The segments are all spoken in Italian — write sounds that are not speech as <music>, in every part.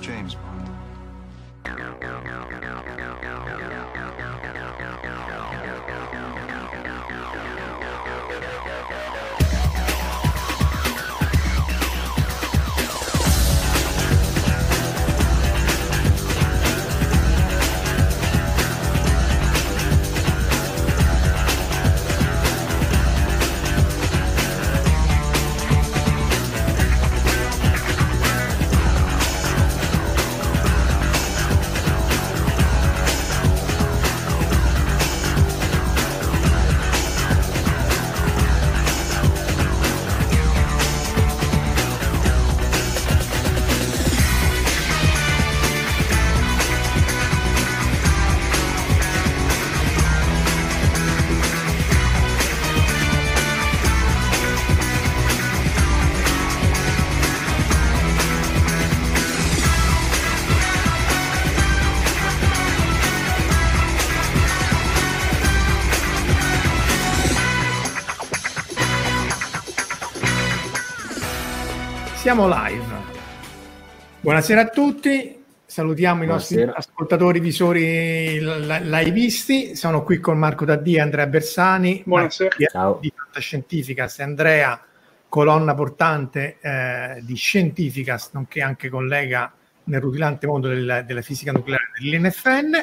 James Siamo live. Buonasera a tutti, salutiamo i nostri Buonasera. ascoltatori visori li- liveisti. Sono qui con Marco Taddia e Andrea Bersani. Buonasera. Ciao. Di Fantascientificas e Andrea, colonna portante eh, di Scientificas, nonché anche collega nel rutilante mondo del- della fisica nucleare dell'INFN.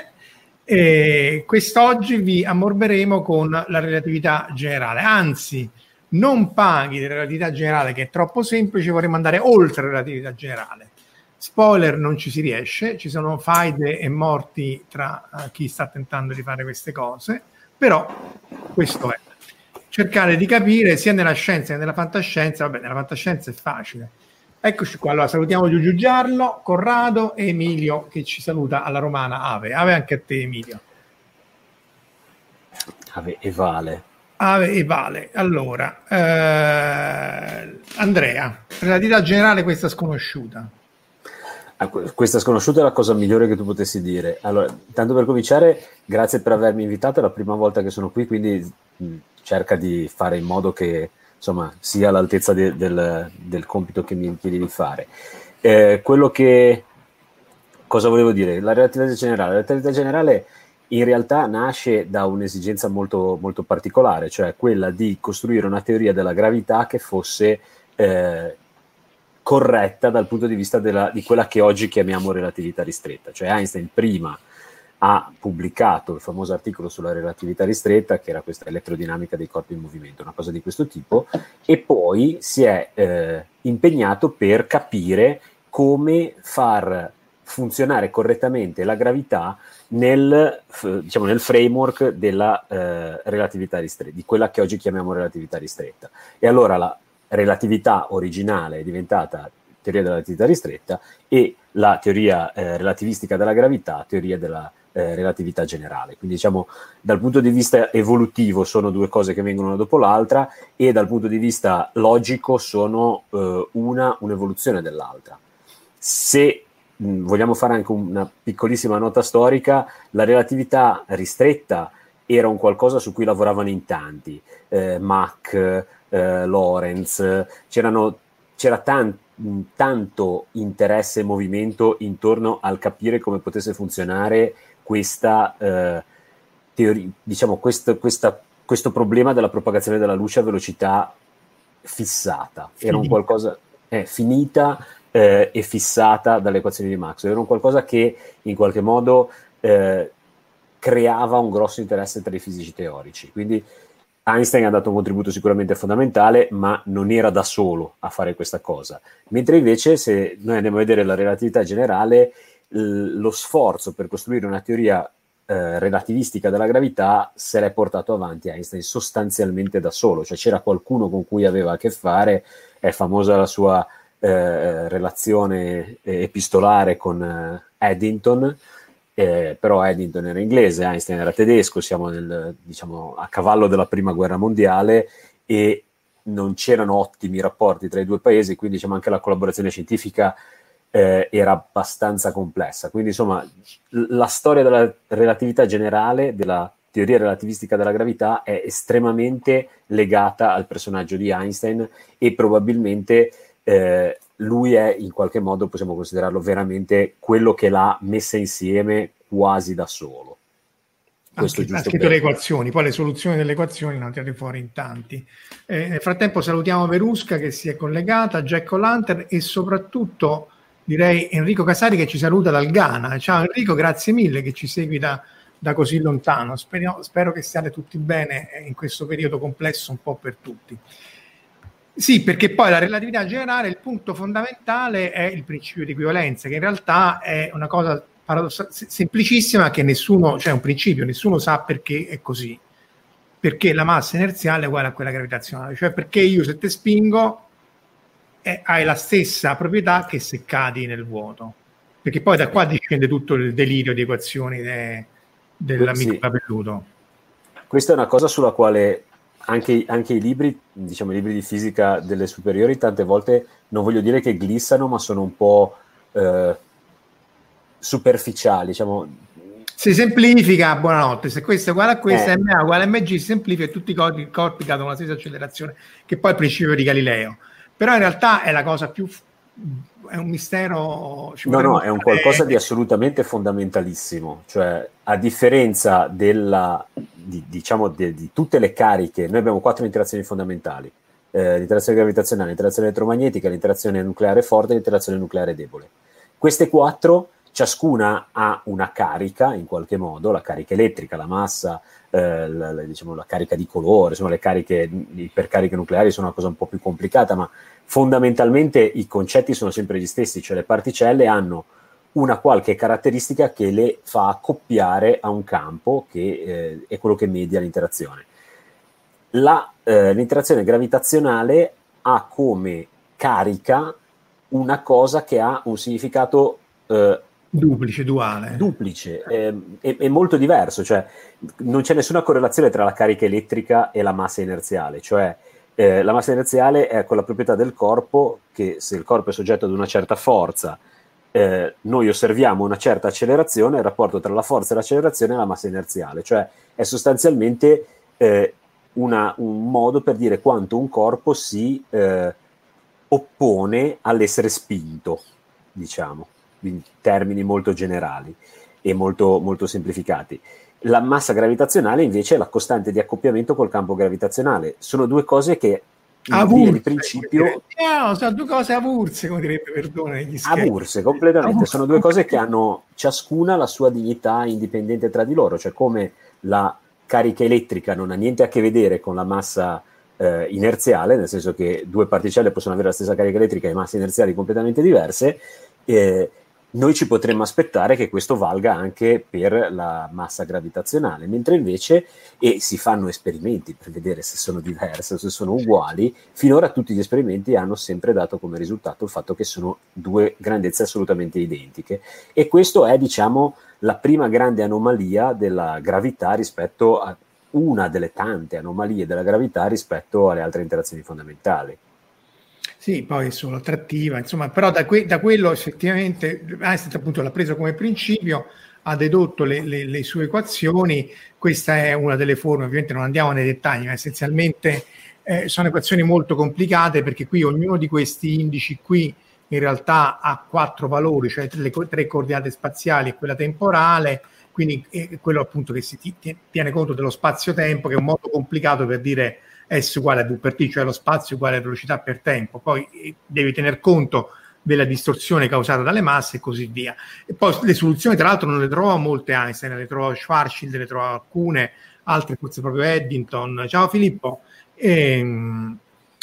E quest'oggi vi ammorberemo con la relatività generale, anzi non paghi di relatività generale che è troppo semplice, vorremmo andare oltre la relatività generale. Spoiler, non ci si riesce, ci sono faide e morti tra eh, chi sta tentando di fare queste cose, però questo è. Cercare di capire sia nella scienza che nella fantascienza, vabbè, nella fantascienza è facile. Eccoci qua, allora salutiamo Giugiu Giarlo, Corrado e Emilio che ci saluta alla romana Ave. Ave anche a te Emilio. Ave e Vale. Ave e Vale. Allora, eh, Andrea, relatività generale questa sconosciuta. Ah, que- questa sconosciuta è la cosa migliore che tu potessi dire. Allora, tanto per cominciare, grazie per avermi invitato, è la prima volta che sono qui, quindi mh, cerca di fare in modo che insomma sia all'altezza de- del, del compito che mi chiedi di fare. Eh, quello che cosa volevo dire? La relatività generale. La relatività generale in realtà nasce da un'esigenza molto, molto particolare, cioè quella di costruire una teoria della gravità che fosse eh, corretta dal punto di vista della- di quella che oggi chiamiamo relatività ristretta. Cioè Einstein prima ha pubblicato il famoso articolo sulla relatività ristretta, che era questa elettrodinamica dei corpi in movimento, una cosa di questo tipo, e poi si è eh, impegnato per capire come far funzionare correttamente la gravità nel, diciamo, nel framework della eh, relatività ristretta, di quella che oggi chiamiamo relatività ristretta. E allora la relatività originale è diventata teoria della relatività ristretta, e la teoria eh, relativistica della gravità, teoria della eh, relatività generale. Quindi diciamo dal punto di vista evolutivo sono due cose che vengono una dopo l'altra e dal punto di vista logico sono eh, una un'evoluzione dell'altra. Se mh, vogliamo fare anche una piccolissima nota storica, la relatività ristretta era un qualcosa su cui lavoravano in tanti, eh, Mach, eh, Lorenz, c'erano, c'era tan, tanto interesse e movimento intorno al capire come potesse funzionare questa eh, teoria, diciamo, questo, questa, questo problema della propagazione della luce a velocità fissata. Era un qualcosa eh, finita eh, e fissata dalle equazioni di Maxwell. Era un qualcosa che in qualche modo eh, creava un grosso interesse tra i fisici teorici. Quindi Einstein ha dato un contributo sicuramente fondamentale, ma non era da solo a fare questa cosa. Mentre invece, se noi andiamo a vedere la relatività generale, lo sforzo per costruire una teoria eh, relativistica della gravità se l'è portato avanti Einstein sostanzialmente da solo, cioè c'era qualcuno con cui aveva a che fare, è famosa la sua eh, relazione epistolare con eh, Eddington, eh, però Eddington era inglese, Einstein era tedesco, siamo nel, diciamo, a cavallo della prima guerra mondiale e non c'erano ottimi rapporti tra i due paesi, quindi diciamo, anche la collaborazione scientifica eh, era abbastanza complessa. Quindi, insomma, la storia della relatività generale, della teoria relativistica della gravità, è estremamente legata al personaggio di Einstein e probabilmente eh, lui è in qualche modo, possiamo considerarlo veramente quello che l'ha messa insieme quasi da solo. Questo Anche, ha scritto per... le equazioni, poi le soluzioni delle equazioni le hanno tirate fuori in tanti. Eh, nel frattempo salutiamo Verusca che si è collegata, Jack O'Lantern e soprattutto direi Enrico Casari che ci saluta dal Ghana. Ciao Enrico, grazie mille che ci segui da, da così lontano. Spero, spero, che stiate tutti bene in questo periodo complesso un po' per tutti. Sì, perché poi la relatività generale, il punto fondamentale è il principio di equivalenza, che in realtà è una cosa paradossa- semplicissima che nessuno, cioè un principio, nessuno sa perché è così. Perché la massa inerziale è uguale a quella gravitazionale, cioè perché io se te spingo è, hai la stessa proprietà che se cadi nel vuoto. Perché poi da qua discende tutto il delirio di equazioni de, dell'amico sì. capelluto. Questa è una cosa sulla quale anche, anche, i libri, diciamo i libri di fisica delle superiori, tante volte non voglio dire che glissano, ma sono un po' eh, superficiali. Diciamo. Si semplifica, buonanotte. Se questo è uguale a questo, eh. MA uguale a MG, si semplifica e tutti i corpi, i corpi cadono alla stessa accelerazione, che poi è il principio di Galileo però in realtà è la cosa più è un mistero no no è un qualcosa di assolutamente fondamentalissimo cioè a differenza della di, diciamo de, di tutte le cariche noi abbiamo quattro interazioni fondamentali eh, l'interazione gravitazionale l'interazione elettromagnetica l'interazione nucleare forte e l'interazione nucleare debole. Queste quattro ciascuna ha una carica in qualche modo la carica elettrica la massa eh, la, la, diciamo, la, carica di colore, insomma le cariche ipercariche nucleari sono una cosa un po' più complicata, ma fondamentalmente i concetti sono sempre gli stessi, cioè le particelle hanno una qualche caratteristica che le fa accoppiare a un campo che eh, è quello che media l'interazione. La, eh, l'interazione gravitazionale ha come carica una cosa che ha un significato eh, Duplice, duale. Duplice, è, è, è, molto diverso, cioè non c'è nessuna correlazione tra la carica elettrica e la massa inerziale, cioè eh, la massa inerziale è quella proprietà del corpo che se il corpo è soggetto ad una certa forza, eh, noi osserviamo una certa accelerazione, il rapporto tra la forza e l'accelerazione è la massa inerziale, cioè è sostanzialmente eh, una, un modo per dire quanto un corpo si eh, oppone all'essere spinto, diciamo in termini molto generali e molto, molto semplificati. La massa gravitazionale invece è la costante di accoppiamento col campo gravitazionale. Sono due cose che in di principio no, sono due cose avurse come direbbe Perdone avurse completamente avurse. sono due cose che hanno ciascuna la sua dignità indipendente tra di loro cioè come la carica elettrica non ha niente a che vedere con la massa eh, inerziale nel senso che due particelle possono avere la stessa carica elettrica e masse inerziali completamente diverse eh, noi ci potremmo aspettare che questo valga anche per la massa gravitazionale, mentre invece, e si fanno esperimenti per vedere se sono diverse, se sono uguali, finora tutti gli esperimenti hanno sempre dato come risultato il fatto che sono due grandezze assolutamente identiche. E questo è, diciamo, la prima grande anomalia della gravità rispetto a una delle tante anomalie della gravità rispetto alle altre interazioni fondamentali. Sì, poi solo attrattiva, insomma, però da, que- da quello effettivamente Einstein appunto l'ha preso come principio, ha dedotto le, le, le, sue equazioni, questa è una delle forme, ovviamente non andiamo nei dettagli, ma essenzialmente eh, sono equazioni molto complicate perché qui ognuno di questi indici qui in realtà ha quattro valori, cioè le tre coordinate spaziali e quella temporale, quindi è quello appunto che si tiene conto dello spazio-tempo, che è un modo complicato per dire S uguale a V per T, cioè lo spazio uguale a velocità per tempo, poi eh, devi tener conto della distorsione causata dalle masse e così via. E poi le soluzioni, tra l'altro, non le trovo molte Einstein, le trovo Schwarzschild, le trovo alcune, altre forse proprio Eddington. Ciao Filippo. E, ehm,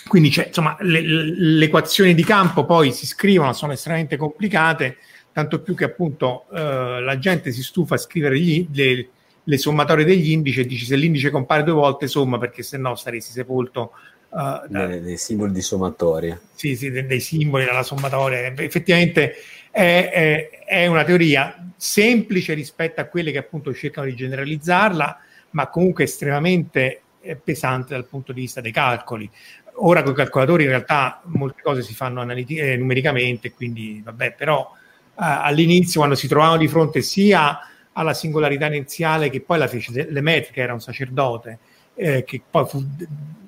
quindi c'è, insomma, le, le, equazioni di campo poi si scrivono, sono estremamente complicate, tanto più che appunto eh, la gente si stufa a scrivere gli, le, le sommatorie degli indici e dici se l'indice compare due volte somma perché se no saresti sepolto uh, da, dei, dei, simboli di sommatoria. Sì, sì, dei, dei simboli della sommatoria. Effettivamente è, è, è, una teoria semplice rispetto a quelle che appunto cercano di generalizzarla, ma comunque estremamente eh, pesante dal punto di vista dei calcoli. Ora con i calcolatori in realtà molte cose si fanno analiti- eh, numericamente, quindi vabbè, però uh, all'inizio quando si trovavano di fronte sia alla singolarità iniziale che poi la fece Lemaitre, che era un sacerdote, eh, che poi fu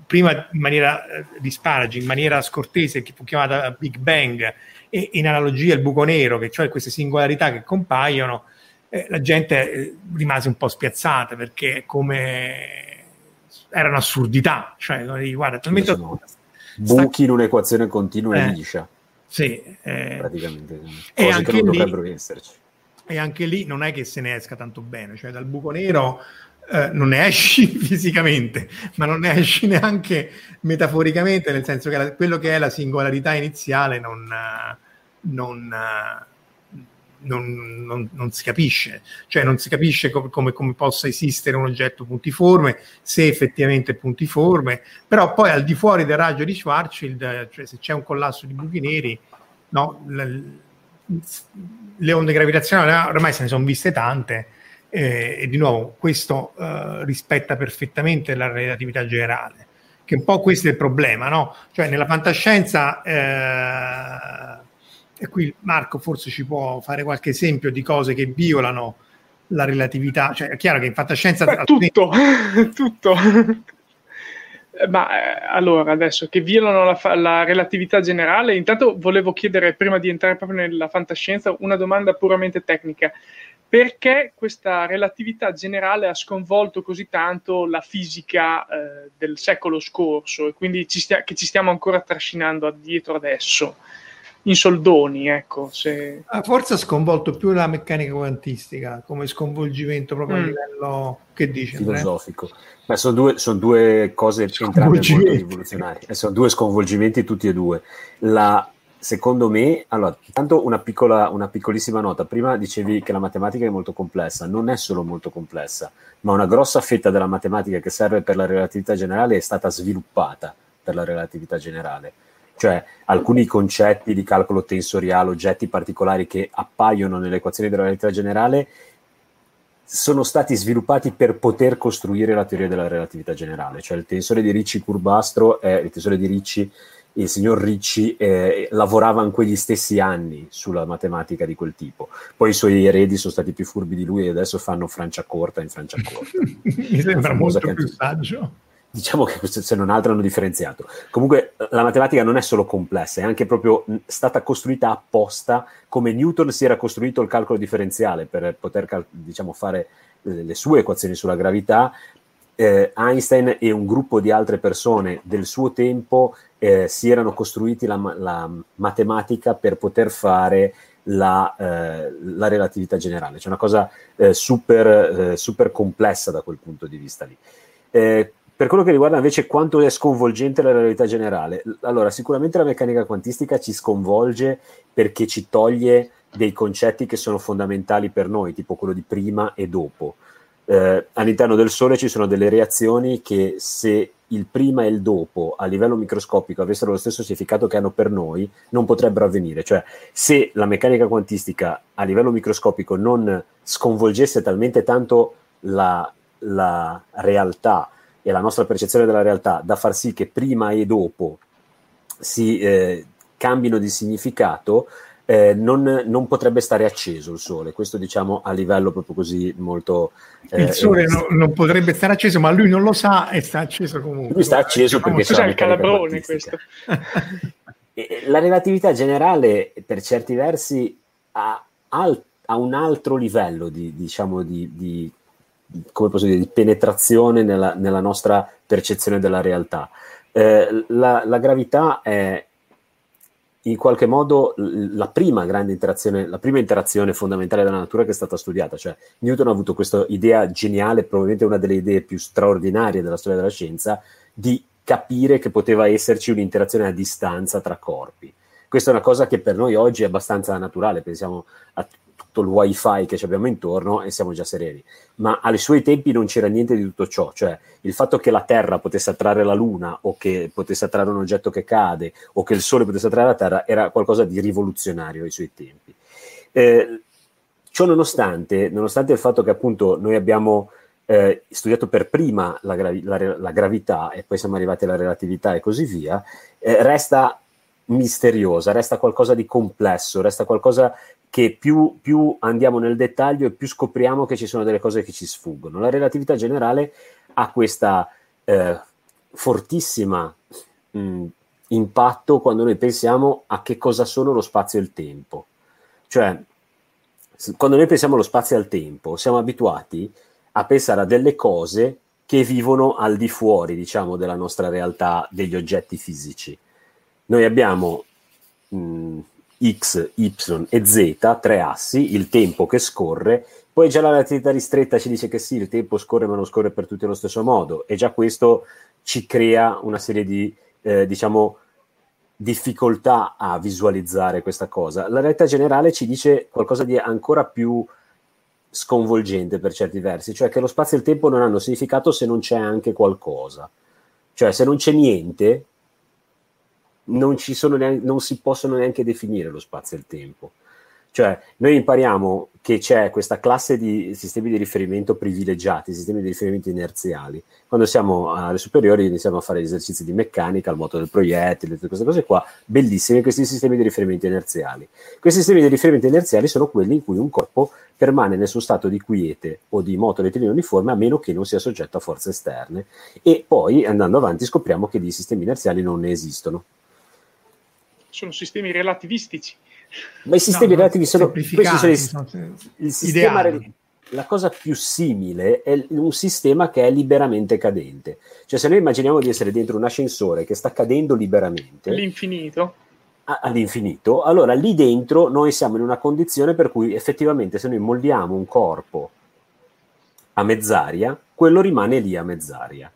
prima in maniera eh, disparagi, in maniera scortese, che fu chiamata Big Bang, e in analogia il buco nero, che cioè queste singolarità che compaiono, eh, la gente eh, rimase un po' spiazzata perché come era un'assurdità, cioè guarda, talmente sono buchi in un'equazione continua e eh, liscia. Sì, eh, praticamente cose e anche che non lì, dovrebbero esserci e anche lì non è che se ne esca tanto bene, cioè dal buco nero eh, non ne esci <laughs> fisicamente, ma non ne esci neanche metaforicamente, nel senso che la, quello che è la singolarità iniziale non, non, non, non si capisce, cioè non si capisce com- come, come, possa esistere un oggetto puntiforme, se effettivamente è puntiforme, però poi al di fuori del raggio di Schwarzschild, cioè se c'è un collasso di buchi neri, no, l- le onde gravitazionali ormai se ne sono viste tante eh, e di nuovo questo eh, rispetta perfettamente la relatività generale che un po' questo è il problema no? cioè nella fantascienza eh, e qui Marco forse ci può fare qualche esempio di cose che violano la relatività cioè è chiaro che in fantascienza Beh, tutto, <laughs> tutto ma eh, allora, adesso che violano la, la, relatività generale, intanto volevo chiedere, prima di entrare proprio nella fantascienza, una domanda puramente tecnica. Perché questa relatività generale ha sconvolto così tanto la fisica eh, del secolo scorso e quindi ci stia, che ci stiamo ancora trascinando dietro adesso? In soldoni, ecco. Se... Ah, forse ha sconvolto più la meccanica quantistica come sconvolgimento proprio mm. a livello che dice filosofico. Beh, sono, due, sono due cose entrambe molto rivoluzionarie, sono due sconvolgimenti tutti e due. La, secondo me, allora, tanto una, piccola, una piccolissima nota. Prima dicevi che la matematica è molto complessa, non è solo molto complessa, ma una grossa fetta della matematica che serve per la relatività generale è stata sviluppata per la relatività generale cioè alcuni concetti di calcolo tensoriale, oggetti particolari che appaiono nelle equazioni della relatività generale sono stati sviluppati per poter costruire la teoria della relatività generale, cioè il tensore di Ricci Curbastro, è, il tensore di Ricci, il signor Ricci eh, lavorava in quegli stessi anni sulla matematica di quel tipo. Poi i suoi eredi sono stati più furbi di lui e adesso fanno Franciacorta in Franciacorta. <laughs> Mi sembra molto più saggio diciamo che se non altro hanno differenziato. Comunque la matematica non è solo complessa, è anche proprio stata costruita apposta come Newton si era costruito il calcolo differenziale per poter diciamo, fare le sue equazioni sulla gravità. Eh, Einstein e un gruppo di altre persone del suo tempo eh, si erano costruiti la, la, matematica per poter fare la, eh, la relatività generale, cioè una cosa eh, super, eh, super complessa da quel punto di vista lì. Per quello che riguarda invece quanto è sconvolgente la realtà generale, allora sicuramente la meccanica quantistica ci sconvolge perché ci toglie dei concetti che sono fondamentali per noi, tipo quello di prima e dopo. Eh, all'interno del Sole ci sono delle reazioni che se il prima e il dopo a livello microscopico avessero lo stesso significato che hanno per noi, non potrebbero avvenire. Cioè, se la meccanica quantistica a livello microscopico non sconvolgesse talmente tanto la, la realtà e la nostra percezione della realtà da far sì che prima e dopo si eh, cambino di significato, eh, non, non, potrebbe stare acceso il sole. Questo diciamo a livello proprio così molto... Eh, il sole no, non potrebbe stare acceso, ma lui non lo sa e sta acceso comunque. Lui sta acceso perché c'è il calabrone questo. <laughs> la relatività generale per certi versi ha, ha un altro livello di, diciamo, di, di, come posso dire, di penetrazione nella, nella nostra percezione della realtà. Eh, la, la, gravità è in qualche modo la prima grande interazione, la prima interazione fondamentale della natura che è stata studiata. Cioè, Newton ha avuto questa idea geniale, probabilmente una delle idee più straordinarie della storia della scienza, di capire che poteva esserci un'interazione a distanza tra corpi. Questa è una cosa che per noi oggi è abbastanza naturale, pensiamo a tutto il wifi che abbiamo intorno e siamo già sereni. Ma ai suoi tempi non c'era niente di tutto ciò, cioè il fatto che la Terra potesse attrarre la Luna o che potesse attrarre un oggetto che cade o che il Sole potesse attrarre la Terra era qualcosa di rivoluzionario ai suoi tempi. Eh, ciò nonostante, nonostante il fatto che appunto noi abbiamo eh, studiato per prima la, gravi- la, la, gravità e poi siamo arrivati alla relatività e così via, eh, resta misteriosa, resta qualcosa di complesso, resta qualcosa che più, più, andiamo nel dettaglio e più scopriamo che ci sono delle cose che ci sfuggono. La relatività generale ha questo eh, fortissimo impatto quando noi pensiamo a che cosa sono lo spazio e il tempo. Cioè, quando noi pensiamo allo spazio e al tempo, siamo abituati a pensare a delle cose che vivono al di fuori, diciamo, della nostra realtà, degli oggetti fisici noi abbiamo mh, x, y e z, tre assi, il tempo che scorre, poi già la relatività ristretta ci dice che sì, il tempo scorre ma non scorre per tutti allo stesso modo e già questo ci crea una serie di, eh, diciamo, difficoltà a visualizzare questa cosa. La realtà generale ci dice qualcosa di ancora più sconvolgente per certi versi, cioè che lo spazio e il tempo non hanno significato se non c'è anche qualcosa. Cioè se non c'è niente, non, neanche, non si possono neanche definire lo spazio e il tempo. Cioè, noi impariamo che c'è questa classe di sistemi di riferimento privilegiati, sistemi di riferimento inerziali. Quando siamo alle superiori iniziamo a fare esercizi di meccanica, il moto del proiettile, tutte queste cose qua, bellissime questi sistemi di riferimento inerziali. Questi sistemi di riferimento inerziali sono quelli in cui un corpo permane nel suo stato di quiete o di moto rettilineo uniforme a meno che non sia soggetto a forze esterne. E poi, andando avanti, scopriamo che di sistemi inerziali non ne esistono sono sistemi relativistici. Ma i sistemi no, relativi sono, sono il, sistema, ideali. la cosa più simile è un sistema che è liberamente cadente. Cioè se noi immaginiamo di essere dentro un ascensore che sta cadendo liberamente all'infinito all'infinito, allora lì dentro noi siamo in una condizione per cui effettivamente se noi moldiamo un corpo a mezz'aria, quello rimane lì a mezz'aria.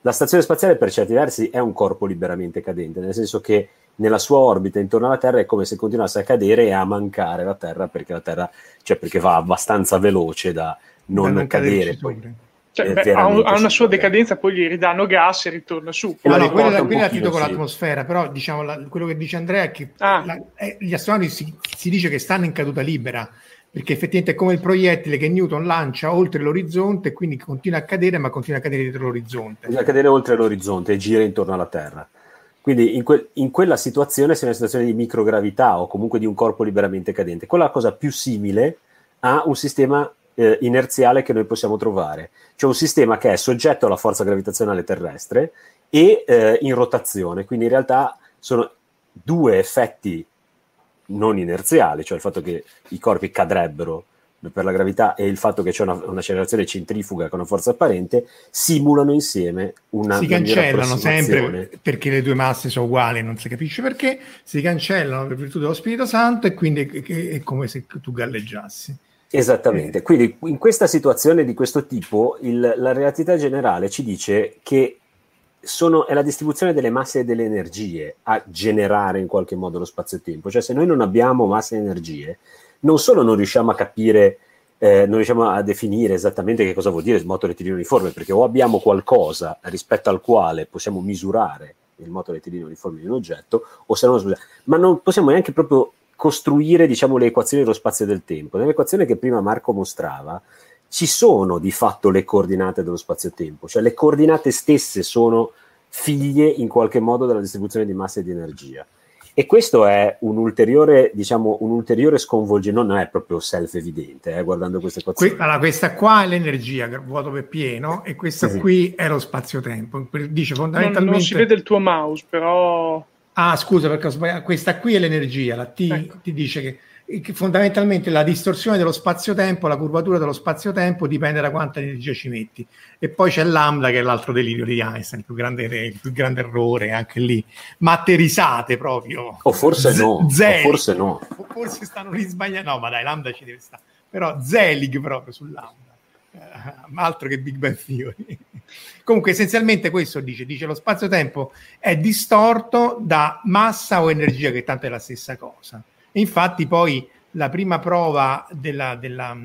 La stazione spaziale per certi versi è un corpo liberamente cadente, nel senso che nella sua orbita intorno alla Terra è come se continuasse a cadere e a mancare la Terra perché la Terra, cioè perché va abbastanza veloce da non, non cadere. Poi. Cioè, beh, ha, un, ha, una sua decadenza, poi gli ridano gas e ritorna su. No, no, quella, quella è con l'atmosfera, però diciamo, la, quello che dice Andrea è che ah. la, eh, gli astronauti si, si, dice che stanno in caduta libera, perché effettivamente è come il proiettile che Newton lancia oltre l'orizzonte, quindi continua a cadere, ma continua a cadere dietro l'orizzonte. Continua a cadere oltre l'orizzonte e gira intorno alla Terra. Quindi in, que- in, quella situazione sei in una situazione di microgravità o comunque di un corpo liberamente cadente. Quella è la cosa più simile a un sistema eh, inerziale che noi possiamo trovare. Cioè un sistema che è soggetto alla forza gravitazionale terrestre e eh, in rotazione. Quindi in realtà sono due effetti non inerziali, cioè il fatto che i corpi cadrebbero per la gravità e il fatto che c'è una, un'accelerazione centrifuga con una forza apparente simulano insieme una si cancellano sempre perché le due masse sono uguali non si capisce perché si cancellano per virtù dello Spirito Santo e quindi è, come se tu galleggiassi. Esattamente. Quindi in questa situazione di questo tipo il, la relatività generale ci dice che sono, è la distribuzione delle masse e delle energie a generare in qualche modo lo spazio-tempo. Cioè, se noi non abbiamo masse e energie, non solo non riusciamo a capire, eh, non riusciamo a definire esattamente che cosa vuol dire il moto rettilineo uniforme, perché o abbiamo qualcosa rispetto al quale possiamo misurare il moto rettilineo uniforme di un oggetto, o se no, scusa, ma non possiamo neanche proprio costruire diciamo, le equazioni dello spazio e del tempo. Nell'equazione che prima Marco mostrava, ci sono di fatto le coordinate dello spazio-tempo, cioè le coordinate stesse sono figlie in qualche modo della distribuzione di massa e di energia. E questo è un ulteriore, diciamo, un ulteriore sconvolgimento, non è proprio self-evidente eh, guardando queste equazioni. Que- allora, questa qua è l'energia, vuoto per pieno, e questa sì, qui è lo spazio-tempo. Dice fondamentalmente... Non, non si vede il tuo mouse, però... Ah, scusa, perché ho sbagliato. Questa qui è l'energia, la T ecco. ti dice che fondamentalmente la distorsione dello spazio-tempo, la curvatura dello spazio-tempo dipende da quanta energia ci metti. E poi c'è lambda che è l'altro delirio di Einstein, il più grande, il più grande errore anche lì. Matterisate proprio. O forse Z- no. Zelig. O forse no. O forse stanno lì sbagliando. No, ma dai, lambda ci deve stare. Però Zelig proprio sul lambda. Eh, altro che Big Bang Theory. <laughs> Comunque essenzialmente questo dice, dice lo spazio-tempo è distorto da massa o energia, che tanto è la stessa cosa infatti poi la prima prova della, della,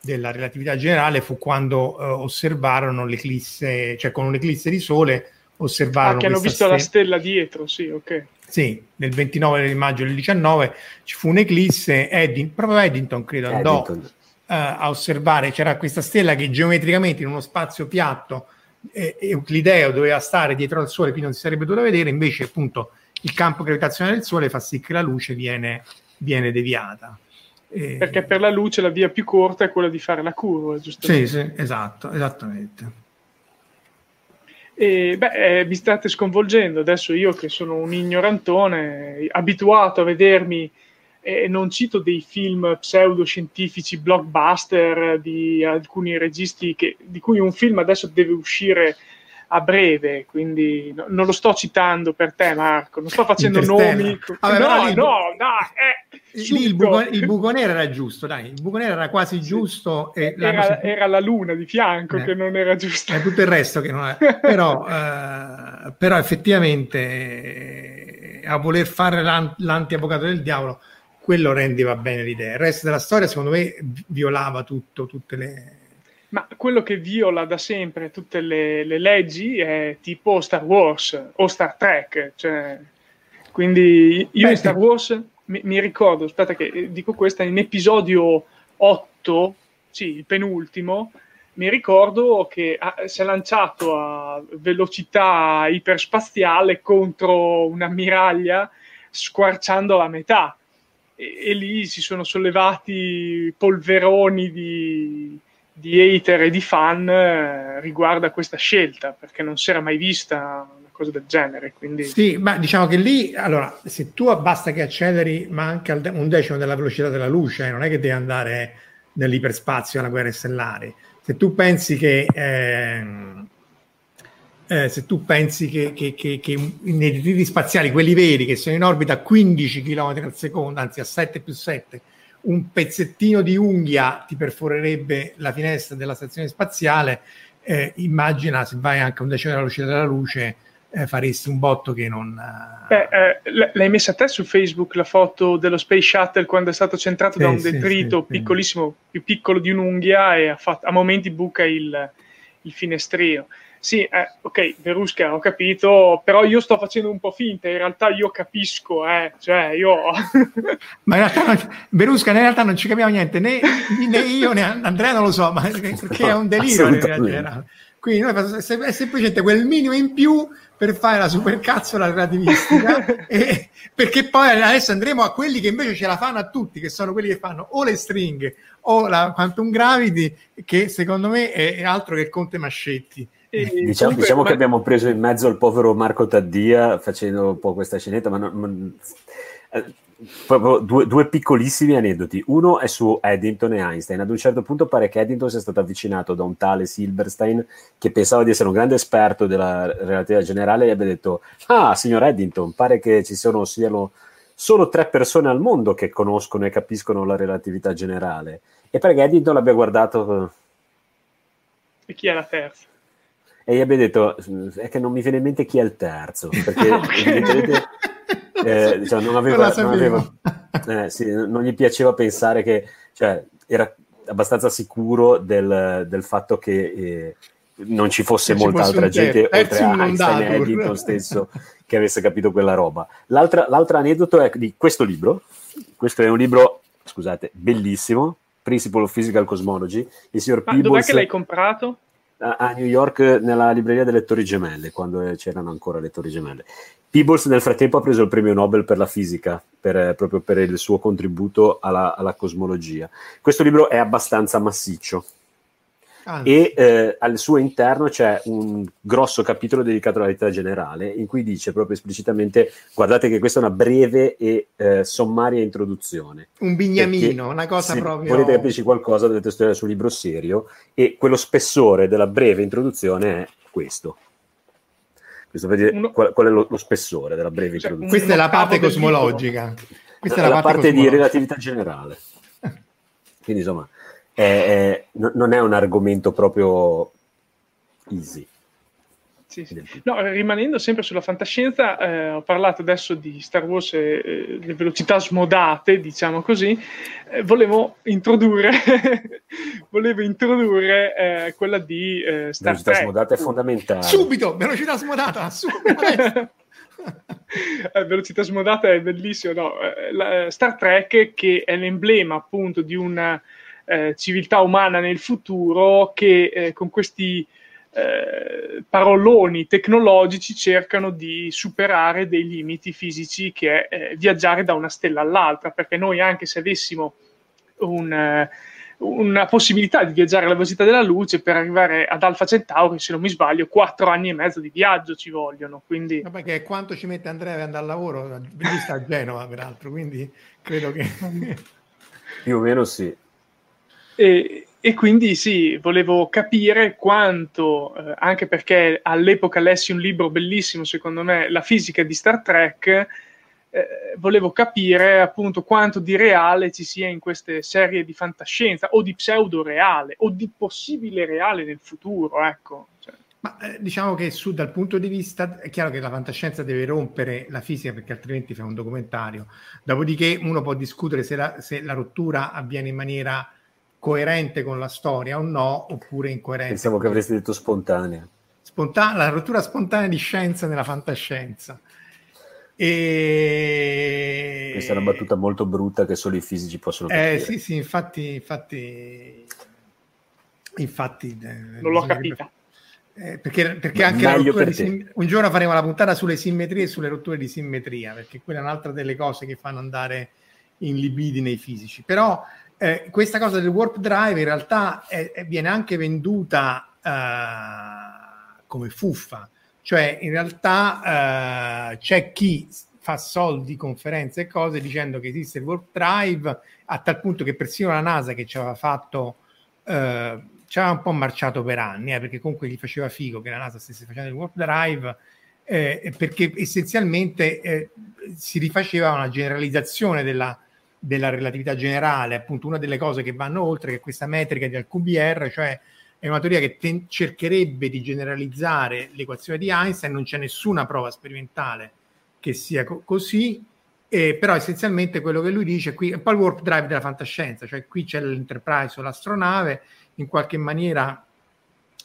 della relatività generale fu quando eh, osservarono l'eclisse, cioè con un'eclisse di sole osservarono... Ah, che hanno visto stella. la stella dietro, sì, ok. Sì, nel 29 di maggio del 19 ci fu un'eclisse, Edding, proprio Eddington credo andò uh, a osservare, c'era questa stella che geometricamente in uno spazio piatto eh, euclideo doveva stare dietro al Sole, quindi non si sarebbe dovuta vedere, invece appunto il campo gravitazionale del Sole fa sì che la luce viene, viene deviata. E... Perché per la luce la via più corta è quella di fare la curva, giusto? Sì, sì, esatto, esattamente. E, beh, eh, mi state sconvolgendo adesso io che sono un ignorantone, abituato a vedermi, e eh, non cito dei film pseudoscientifici blockbuster di alcuni registi, che, di cui un film adesso deve uscire a breve, quindi no, non lo sto citando per te Marco, non sto facendo nomi. Vabbè, no, no, no, eh, lì il, buco, il, buco, nero era giusto, dai, il buco nero era quasi giusto. E era, era, la luna di fianco eh, che non era giusta. È tutto il resto che non è. <laughs> però, eh, però effettivamente eh, a voler fare l'ant- l'anti-avvocato del diavolo, quello rendeva bene l'idea. Il resto della storia, secondo me, violava tutto, tutte le ma quello che viola da sempre tutte le, le leggi è tipo Star Wars o Star Trek. Cioè, quindi io Beh, in Star Wars mi, mi, ricordo, aspetta che eh, dico questa, in episodio 8, sì, il penultimo, mi ricordo che ha, si è lanciato a velocità iperspaziale contro un'ammiraglia squarciando la metà. E, e lì si sono sollevati polveroni di, di hater e di fan eh, riguarda questa scelta, perché non si era mai vista una cosa del genere. Quindi... Sì, ma diciamo che lì, allora, se tu basta che acceleri, ma anche al un decimo della velocità della luce, non è che devi andare nell'iperspazio alla guerra stellare. Se tu pensi che... Eh, eh, se tu pensi che, che, che, che nei detriti spaziali, quelli veri, che sono in orbita a 15 km al secondo, anzi a 7 più 7, un pezzettino di unghia ti perforerebbe la finestra della stazione spaziale, eh, immagina se vai anche a un decimo della velocità della luce, eh, faresti un botto che non... Uh... Beh, eh, l'hai messa a te su Facebook la foto dello Space Shuttle quando è stato centrato sì, da un detrito sì, sì, piccolissimo, più piccolo di un'unghia e a, fatto, a momenti buca il, il finestrino sì, eh, ok, Verusca ho capito, però io sto facendo un po' finta, in realtà io capisco, eh, cioè io... <laughs> ma in realtà, non, Verusca, in realtà non ci capiamo niente, né, né io né Andrea non lo so, ma <laughs> perché è un delirio. Quindi noi è semplicemente quel minimo in più per fare la supercazzola relativistica <laughs> e, perché poi adesso andremo a quelli che invece ce la fanno a tutti che sono quelli che fanno o le stringhe o la quantum gravity che secondo me è altro che Conte Mascetti. Diciamo, comunque, diciamo ma... che abbiamo preso in mezzo il povero Marco Taddia facendo un po' questa scenetta, ma non, non, due, due, piccolissimi aneddoti. Uno è su Eddington e Einstein. Ad un certo punto pare che Eddington sia stato avvicinato da un tale Silverstein che pensava di essere un grande esperto della relatività generale e abbia detto: Ah, signor Eddington, pare che ci siano, siano solo tre persone al mondo che conoscono e capiscono la relatività generale. E pare che Eddington l'abbia guardato. E chi è la terza? e gli abbia detto è che non mi viene in mente chi è il terzo, perché <laughs> evidentemente eh, diciamo, non aveva, <laughs> non, aveva eh, sì, non, gli piaceva pensare che cioè, era abbastanza sicuro del, del fatto che eh, non ci fosse non molta altra gente oltre a Einstein e Eddington stesso che avesse capito quella roba. L'altra, l'altro aneddoto è di questo libro. Questo è un libro, scusate, bellissimo, Principle of Physical Cosmology. Il signor Ma Peebles, dov'è che l'hai comprato? A, a New York nella libreria delle Torri Gemelle, quando c'erano ancora le Torri Gemelle. Peebles nel frattempo ha preso il premio Nobel per la fisica, per, proprio per il suo contributo alla, alla cosmologia. Questo libro è abbastanza massiccio, Anzi. e eh, al suo interno c'è un grosso capitolo dedicato alla realtà generale in cui dice proprio esplicitamente guardate che questa è una breve e eh, sommaria introduzione un bignamino, una cosa se proprio volete capirci qualcosa dovete studiare sul libro serio e quello spessore della breve introduzione è questo per dire Uno... qual, qual, è lo, lo, spessore della breve cioè, introduzione? Questa è la parte cosmologica. questa è la, la parte, parte di relatività generale. Quindi insomma è, è, non è un argomento proprio easy. Sì, sì. No, rimanendo sempre sulla fantascienza, eh, ho parlato adesso di Star Wars e eh, le velocità smodate, diciamo così. Eh, volevo introdurre, <laughs> volevo introdurre eh, quella di eh, Star velocità Trek. smodata è fondamentale. Subito, velocità smodata, subito. <laughs> Eh, velocità smodata è bellissimo. No? La, Star Trek, che è l'emblema appunto di una eh, civiltà umana nel futuro che eh, con questi eh, paroloni tecnologici cercano di superare dei limiti fisici che è eh, viaggiare da una stella all'altra, perché noi anche se avessimo un, eh, una possibilità di viaggiare alla velocità della luce per arrivare ad Alfa Centauri, se non mi sbaglio, quattro anni e mezzo di viaggio ci vogliono. Quindi... Vabbè, che quanto ci mette Andrea ad andare al lavoro? Lui sta a Genova, peraltro, quindi credo che... Più o meno sì. E, e, quindi sì, volevo capire quanto, eh, anche perché all'epoca lessi un libro bellissimo, secondo me, La fisica di Star Trek, eh, volevo capire appunto quanto di reale ci sia in queste serie di fantascienza, o di pseudo reale, o di possibile reale nel futuro, ecco. Cioè. Ma eh, diciamo che su dal punto di vista è chiaro che la fantascienza deve rompere la fisica perché altrimenti fa un documentario. Dopodiché uno può discutere se la, se la rottura avviene in maniera coerente con la storia o no, oppure incoerente. Pensavo che avresti detto spontanea. Spontanea, la rottura spontanea di scienza nella fantascienza. E... Questa è una battuta molto brutta che solo i fisici possono eh, capire. Eh, sì, sì, infatti, infatti, infatti eh, non l'ho capita. Eh, perché, perché anche per sim... un giorno faremo la puntata sulle simmetrie e sulle rotture di simmetria, perché quella è un'altra delle cose che fanno andare in libidi nei fisici. Però eh, questa cosa del warp drive in realtà è, è, viene anche venduta uh, come fuffa, cioè in realtà uh, c'è chi fa soldi, conferenze e cose dicendo che esiste il warp drive a tal punto che persino la NASA che ci aveva fatto uh, ci aveva un po' marciato per anni eh, perché comunque gli faceva figo che la NASA stesse facendo il warp drive eh, perché essenzialmente eh, si rifaceva una generalizzazione della, della relatività generale, appunto una delle cose che vanno oltre che questa metrica del QBR, cioè è una teoria che ten- cercherebbe di generalizzare l'equazione di Einstein, non c'è nessuna prova sperimentale che sia co- così, eh, però essenzialmente quello che lui dice qui è un po' il warp drive della fantascienza, cioè qui c'è l'Enterprise o l'astronave, in qualche maniera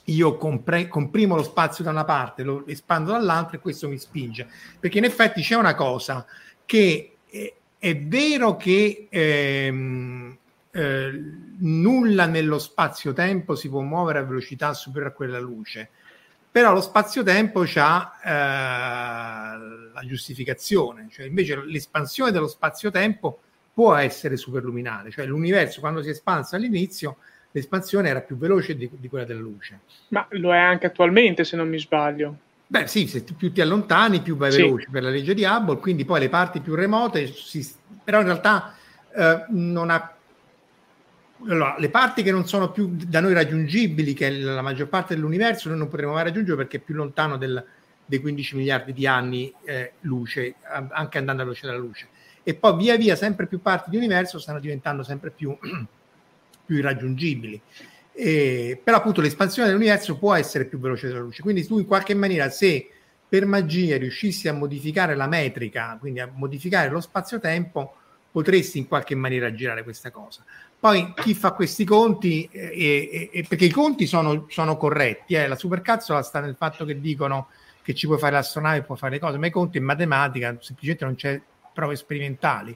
io compre- comprimo lo spazio da una parte, lo espando dall'altra e questo mi spinge, perché in effetti c'è una cosa che eh, è vero che ehm, eh, nulla nello spazio-tempo si può muovere a velocità superiore a quella della luce, però lo spazio-tempo ha eh, la giustificazione, cioè invece l'espansione dello spazio-tempo può essere superluminale, cioè l'universo quando si è espanso all'inizio l'espansione era più veloce di, di quella della luce. Ma lo è anche attualmente se non mi sbaglio. Beh, sì, se più ti allontani, più vai sì. veloce per la legge di Hubble, quindi poi le parti più remote, si, però in realtà eh, non ha. Allora, le parti che non sono più da noi raggiungibili, che è la maggior parte dell'universo, noi non potremo mai raggiungere perché è più lontano del, dei 15 miliardi di anni eh, luce, anche andando alla luce della luce. E poi via via sempre più parti di universo stanno diventando sempre più, <clears throat> più irraggiungibili. E, però appunto l'espansione dell'universo può essere più veloce della luce, quindi tu in qualche maniera se per magia riuscissi a modificare la metrica, quindi a modificare lo spazio-tempo, potresti in qualche maniera girare questa cosa. Poi chi fa questi conti, eh, eh, perché i conti sono, sono corretti, eh, la supercazzola sta nel fatto che dicono che ci puoi fare l'astronave, puoi fare le cose, ma i conti in matematica semplicemente non c'è prove sperimentali.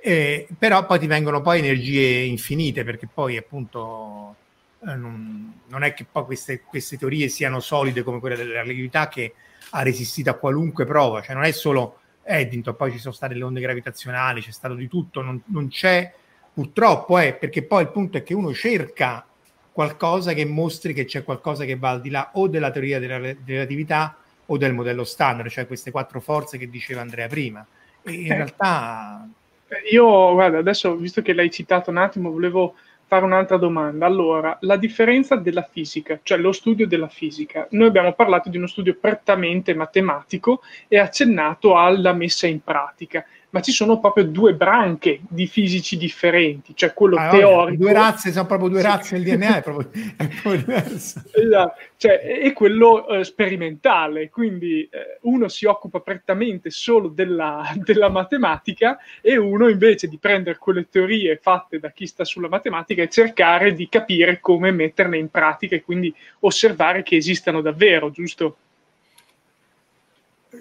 Eh, però poi ti vengono poi energie infinite, perché poi appunto eh, non, non, è che poi queste, queste, teorie siano solide come quella della relatività che ha resistito a qualunque prova, cioè non è solo Eddington, poi ci sono state le onde gravitazionali, c'è stato di tutto, non, non c'è Purtroppo è perché poi il punto è che uno cerca qualcosa che mostri che c'è qualcosa che va al di là o della teoria della relatività o del modello standard, cioè queste quattro forze che diceva Andrea prima. E in eh. realtà... Io, guarda, adesso visto che l'hai citato un attimo, volevo fare un'altra domanda. Allora, la differenza della fisica, cioè lo studio della fisica. Noi abbiamo parlato di uno studio prettamente matematico e accennato alla messa in pratica ma ci sono proprio due branche di fisici differenti, cioè quello ah, teorico. Due razze, sono proprio due razze, il DNA è proprio, <laughs> è proprio diverso. Esatto, cioè, e quello eh, sperimentale, quindi eh, uno si occupa prettamente solo della, <laughs> della, matematica e uno invece di prendere quelle teorie fatte da chi sta sulla matematica e cercare di capire come metterle in pratica e quindi osservare che esistano davvero, giusto?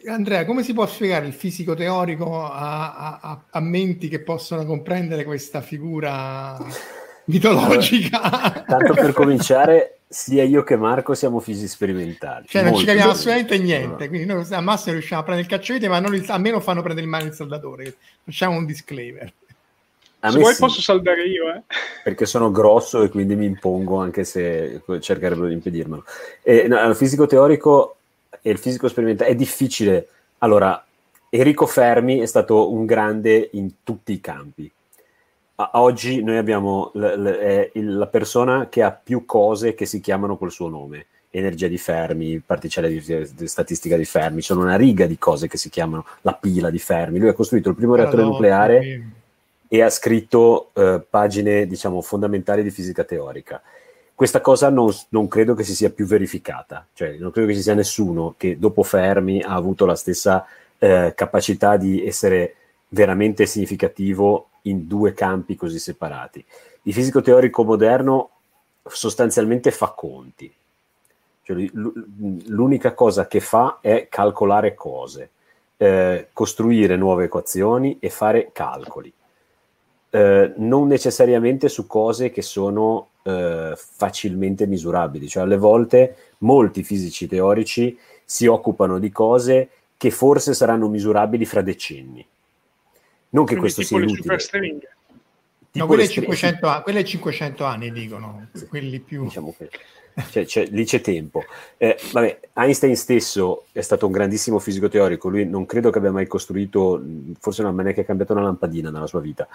Andrea, come si può spiegare il fisico teorico a, a, a menti che possono comprendere questa figura <laughs> mitologica? Allora, tanto per cominciare, sia io che Marco siamo fisici sperimentali. Cioè, non ci capiamo assolutamente niente. No. Quindi, noi al massimo riusciamo a prendere il cacciavite, ma non, a me non fanno prendere in mano il saldatore. Facciamo un disclaimer. A se vuoi sì, posso saldare io, eh? Perché sono grosso e quindi mi impongo, anche se cercherebbero di impedirmelo. E, no, il fisico teorico e il fisico sperimentale è difficile. Allora, Enrico Fermi è stato un grande in tutti i campi. A- oggi noi abbiamo l- l- la persona che ha più cose che si chiamano col suo nome. Energia di Fermi, particelle di, di statistica di Fermi, sono una riga di cose che si chiamano la pila di Fermi. Lui ha costruito il primo reattore allora, nucleare sì. e ha scritto eh, pagine, diciamo, fondamentali di fisica teorica questa cosa non, non, credo che si sia più verificata, cioè non credo che ci sia nessuno che dopo Fermi ha avuto la stessa eh, capacità di essere veramente significativo in due campi così separati. Il fisico teorico moderno sostanzialmente fa conti, cioè, l'unica cosa che fa è calcolare cose, eh, costruire nuove equazioni e fare calcoli. Eh, non necessariamente su cose che sono eh, facilmente misurabili, cioè alle volte molti fisici teorici si occupano di cose che forse saranno misurabili fra decenni. Non che Quindi questo sia inutile. No, quelle 500, quelle 500 anni dicono, quelli più... Diciamo che cioè, cioè, lì c'è tempo. Eh, vabbè, Einstein stesso è stato un grandissimo fisico teorico, lui non credo che abbia mai costruito, forse non ha mai neanche cambiato una lampadina nella sua vita,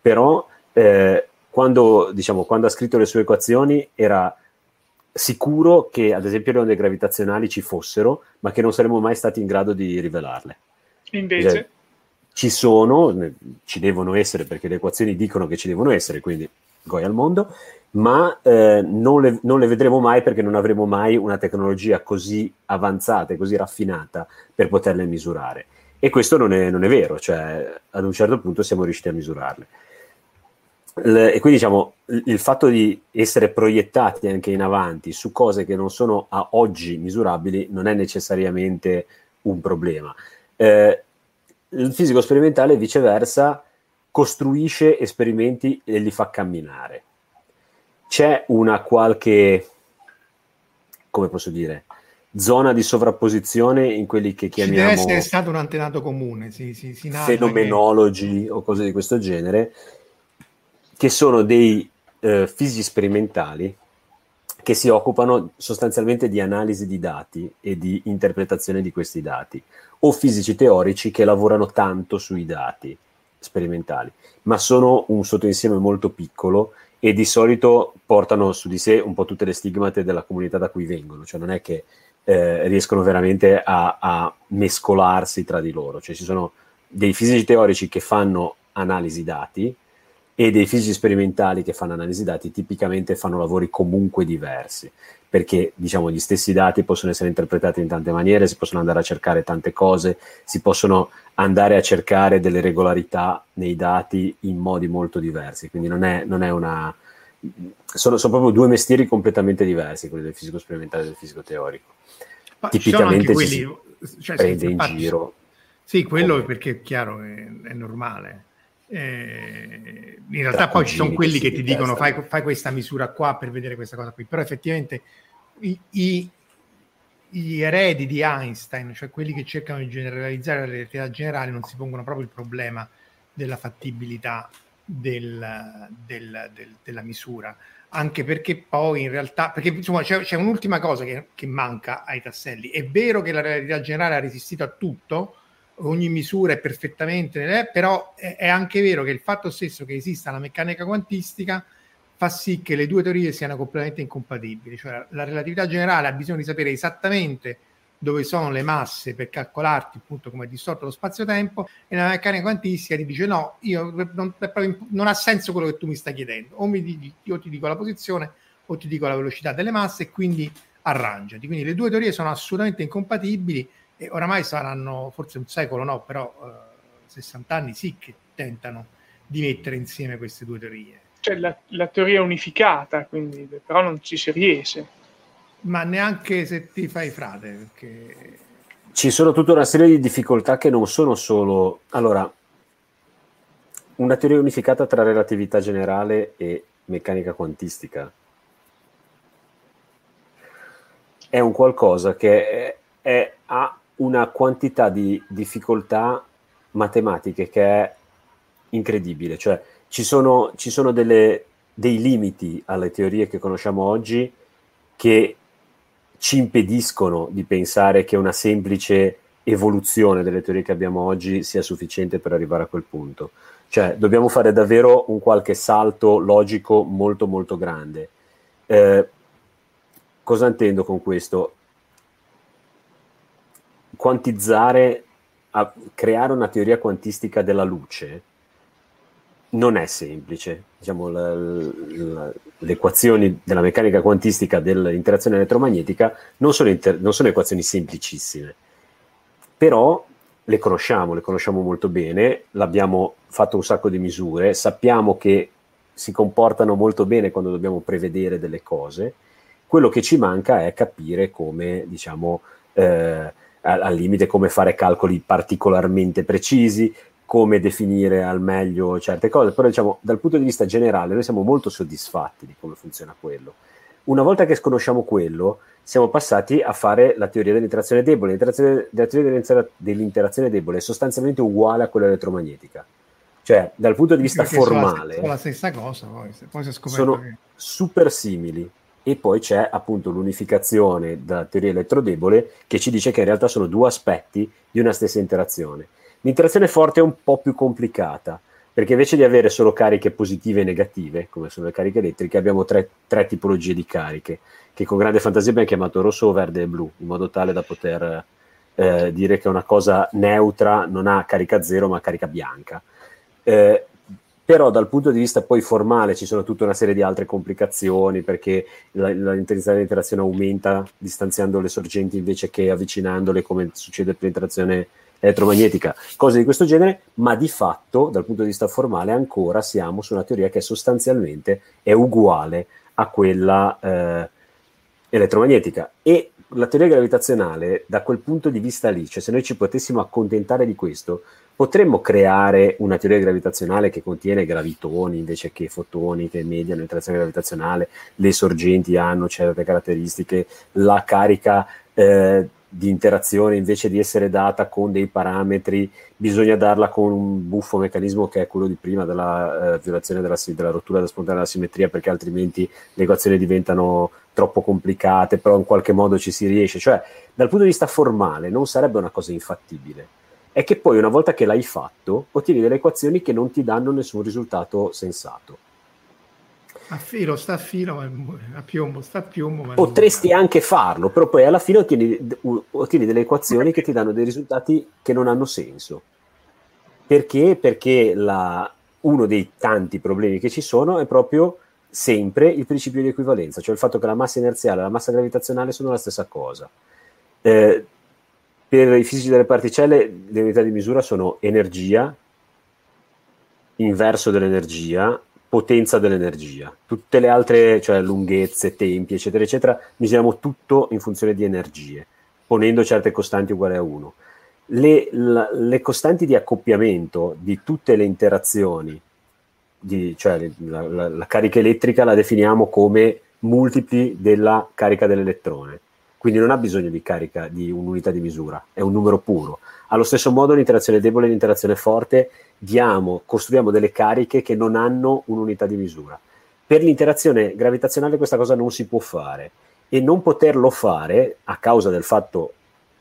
però eh, quando, diciamo, quando ha scritto le sue equazioni era sicuro che ad esempio le onde gravitazionali ci fossero, ma che non saremmo mai stati in grado di rivelarle. Invece? Cioè, ci sono, ci devono essere perché le equazioni dicono che ci devono essere, quindi goi al mondo, ma eh, non, le, non, le, vedremo mai perché non avremo mai una tecnologia così avanzata e così raffinata per poterle misurare. E questo non è, non è vero, cioè ad un certo punto siamo riusciti a misurarle. Le, e quindi diciamo il fatto di essere proiettati anche in avanti su cose che non sono a oggi misurabili non è necessariamente un problema. Eh, il fisico sperimentale viceversa costruisce esperimenti e li fa camminare c'è una qualche, come posso dire, zona di sovrapposizione in quelli che chiamiamo... Ci deve essere stato un antenato comune, sì, sì, si fenomenologi che... o cose di questo genere, che sono dei eh, fisici sperimentali che si occupano sostanzialmente di analisi di dati e di interpretazione di questi dati, o fisici teorici che lavorano tanto sui dati sperimentali, ma sono un sottoinsieme molto piccolo e di solito portano su di sé un po' tutte le stigmate della comunità da cui vengono, cioè non è che eh, riescono veramente a, a, mescolarsi tra di loro, cioè ci sono dei fisici teorici che fanno analisi dati e dei fisici sperimentali che fanno analisi dati tipicamente fanno lavori comunque diversi perché diciamo gli stessi dati possono essere interpretati in tante maniere, si possono andare a cercare tante cose, si possono andare a cercare delle regolarità nei dati in modi molto diversi, quindi non è, non è una... Sono, sono, proprio due mestieri completamente diversi, quelli del fisico sperimentale e del fisico teorico. Ma Tipicamente quelli, cioè, prende in giro. Sì, quello come... perché è chiaro, è, è normale. Eh, in realtà poi ci sono quelli che, ti dicono fai, fai, questa misura qua per vedere questa cosa qui, però effettivamente i, i, gli eredi di Einstein, cioè quelli che cercano di generalizzare la relatività generale, non si pongono proprio il problema della fattibilità del, del, del, della misura, anche perché poi in realtà, perché insomma c'è, c'è un'ultima cosa che, che manca ai tasselli, è vero che la relatività generale ha resistito a tutto, ogni misura è perfettamente, eh, però è, è, anche vero che il fatto stesso che esista la meccanica quantistica fa sì che le due teorie siano completamente incompatibili, cioè la relatività generale ha bisogno di sapere esattamente dove sono le masse per calcolarti appunto come è distorto lo spazio-tempo e la meccanica quantistica ti dice no, io non, non ha senso quello che tu mi stai chiedendo, o dici, io ti dico la posizione o ti dico la velocità delle masse e quindi arrangiati. Quindi le due teorie sono assolutamente incompatibili e oramai saranno forse un secolo, no, però eh, 60 anni sì che tentano di mettere insieme queste due teorie. Cioè la, la teoria unificata, quindi, però non ci si riesce. Ma neanche se ti fai frate, perché... Ci sono tutta una serie di difficoltà che non sono solo... Allora, una teoria unificata tra relatività generale e meccanica quantistica è un qualcosa che è, è, ha una quantità di difficoltà matematiche che è incredibile, cioè ci sono, ci sono delle, dei limiti alle teorie che conosciamo oggi che ci impediscono di pensare che una semplice evoluzione delle teorie che abbiamo oggi sia sufficiente per arrivare a quel punto. Cioè, dobbiamo fare davvero un qualche salto logico molto molto grande. Eh, cosa intendo con questo? Quantizzare, creare una teoria quantistica della luce non è semplice. Diciamo, la, la, le equazioni della meccanica quantistica dell'interazione elettromagnetica non sono, inter- non sono equazioni semplicissime, però le conosciamo, le conosciamo molto bene, l'abbiamo fatto un sacco di misure, sappiamo che si comportano molto bene quando dobbiamo prevedere delle cose. Quello che ci manca è capire come, diciamo, eh, al limite come fare calcoli particolarmente precisi, come definire al meglio certe cose, però diciamo dal punto di vista generale noi siamo molto soddisfatti di come funziona quello. Una volta che sconosciamo quello, siamo passati a fare la teoria dell'interazione debole. L'interazione, la teoria dell'interazione debole è sostanzialmente uguale a quella elettromagnetica. Cioè, dal punto di vista Perché formale, sono la, stessa cosa, poi, poi si sono che... super simili e poi c'è appunto l'unificazione della teoria elettrodebole che ci dice che in realtà sono due aspetti di una stessa interazione. L'interazione forte è un po' più complicata perché invece di avere solo cariche positive e negative, come sono le cariche elettriche, abbiamo tre, tre tipologie di cariche che con grande fantasia abbiamo chiamato rosso, verde e blu, in modo tale da poter eh, dire che una cosa neutra non ha carica zero ma carica bianca. Eh, però dal punto di vista poi formale ci sono tutta una serie di altre complicazioni perché l'intensità dell'interazione aumenta distanziando le sorgenti invece che avvicinandole come succede per l'interazione elettromagnetica, cose di questo genere, ma di fatto dal punto di vista formale ancora siamo su una teoria che sostanzialmente è uguale a quella eh, elettromagnetica. E la teoria gravitazionale da quel punto di vista lì, cioè se noi ci potessimo accontentare di questo, potremmo creare una teoria gravitazionale che contiene gravitoni invece che fotoni che mediano l'interazione gravitazionale, le sorgenti hanno certe caratteristiche, la carica eh, di interazione invece di essere data con dei parametri, bisogna darla con un buffo meccanismo che è quello di prima della eh, violazione della, della rottura della spontanea della simmetria, perché altrimenti le equazioni diventano troppo complicate, però in qualche modo ci si riesce. Cioè, dal punto di vista formale non sarebbe una cosa infattibile è che poi una volta che l'hai fatto ottieni delle equazioni che non ti danno nessun risultato sensato. A filo, sta a filo, a piombo, sta a piombo. Potresti anche farlo, però poi alla fine ottieni, ottieni delle equazioni che ti danno dei risultati che non hanno senso. Perché? Perché la, uno dei tanti problemi che ci sono è proprio sempre il principio di equivalenza, cioè il fatto che la massa inerziale e la massa gravitazionale sono la stessa cosa. Eh, per i fisici delle particelle le unità di misura sono energia, inverso dell'energia, potenza dell'energia. Tutte le altre, cioè lunghezze, tempi, eccetera, eccetera, misuriamo tutto in funzione di energie, ponendo certe costanti uguali a 1. Le, la, le costanti di accoppiamento di tutte le interazioni di, cioè la, la, la, carica elettrica la definiamo come multipli della carica dell'elettrone. Quindi non ha bisogno di carica di un'unità di misura, è un numero puro. Allo stesso modo l'interazione debole e l'interazione forte diamo, costruiamo delle cariche che non hanno un'unità di misura. Per l'interazione gravitazionale questa cosa non si può fare e non poterlo fare a causa del fatto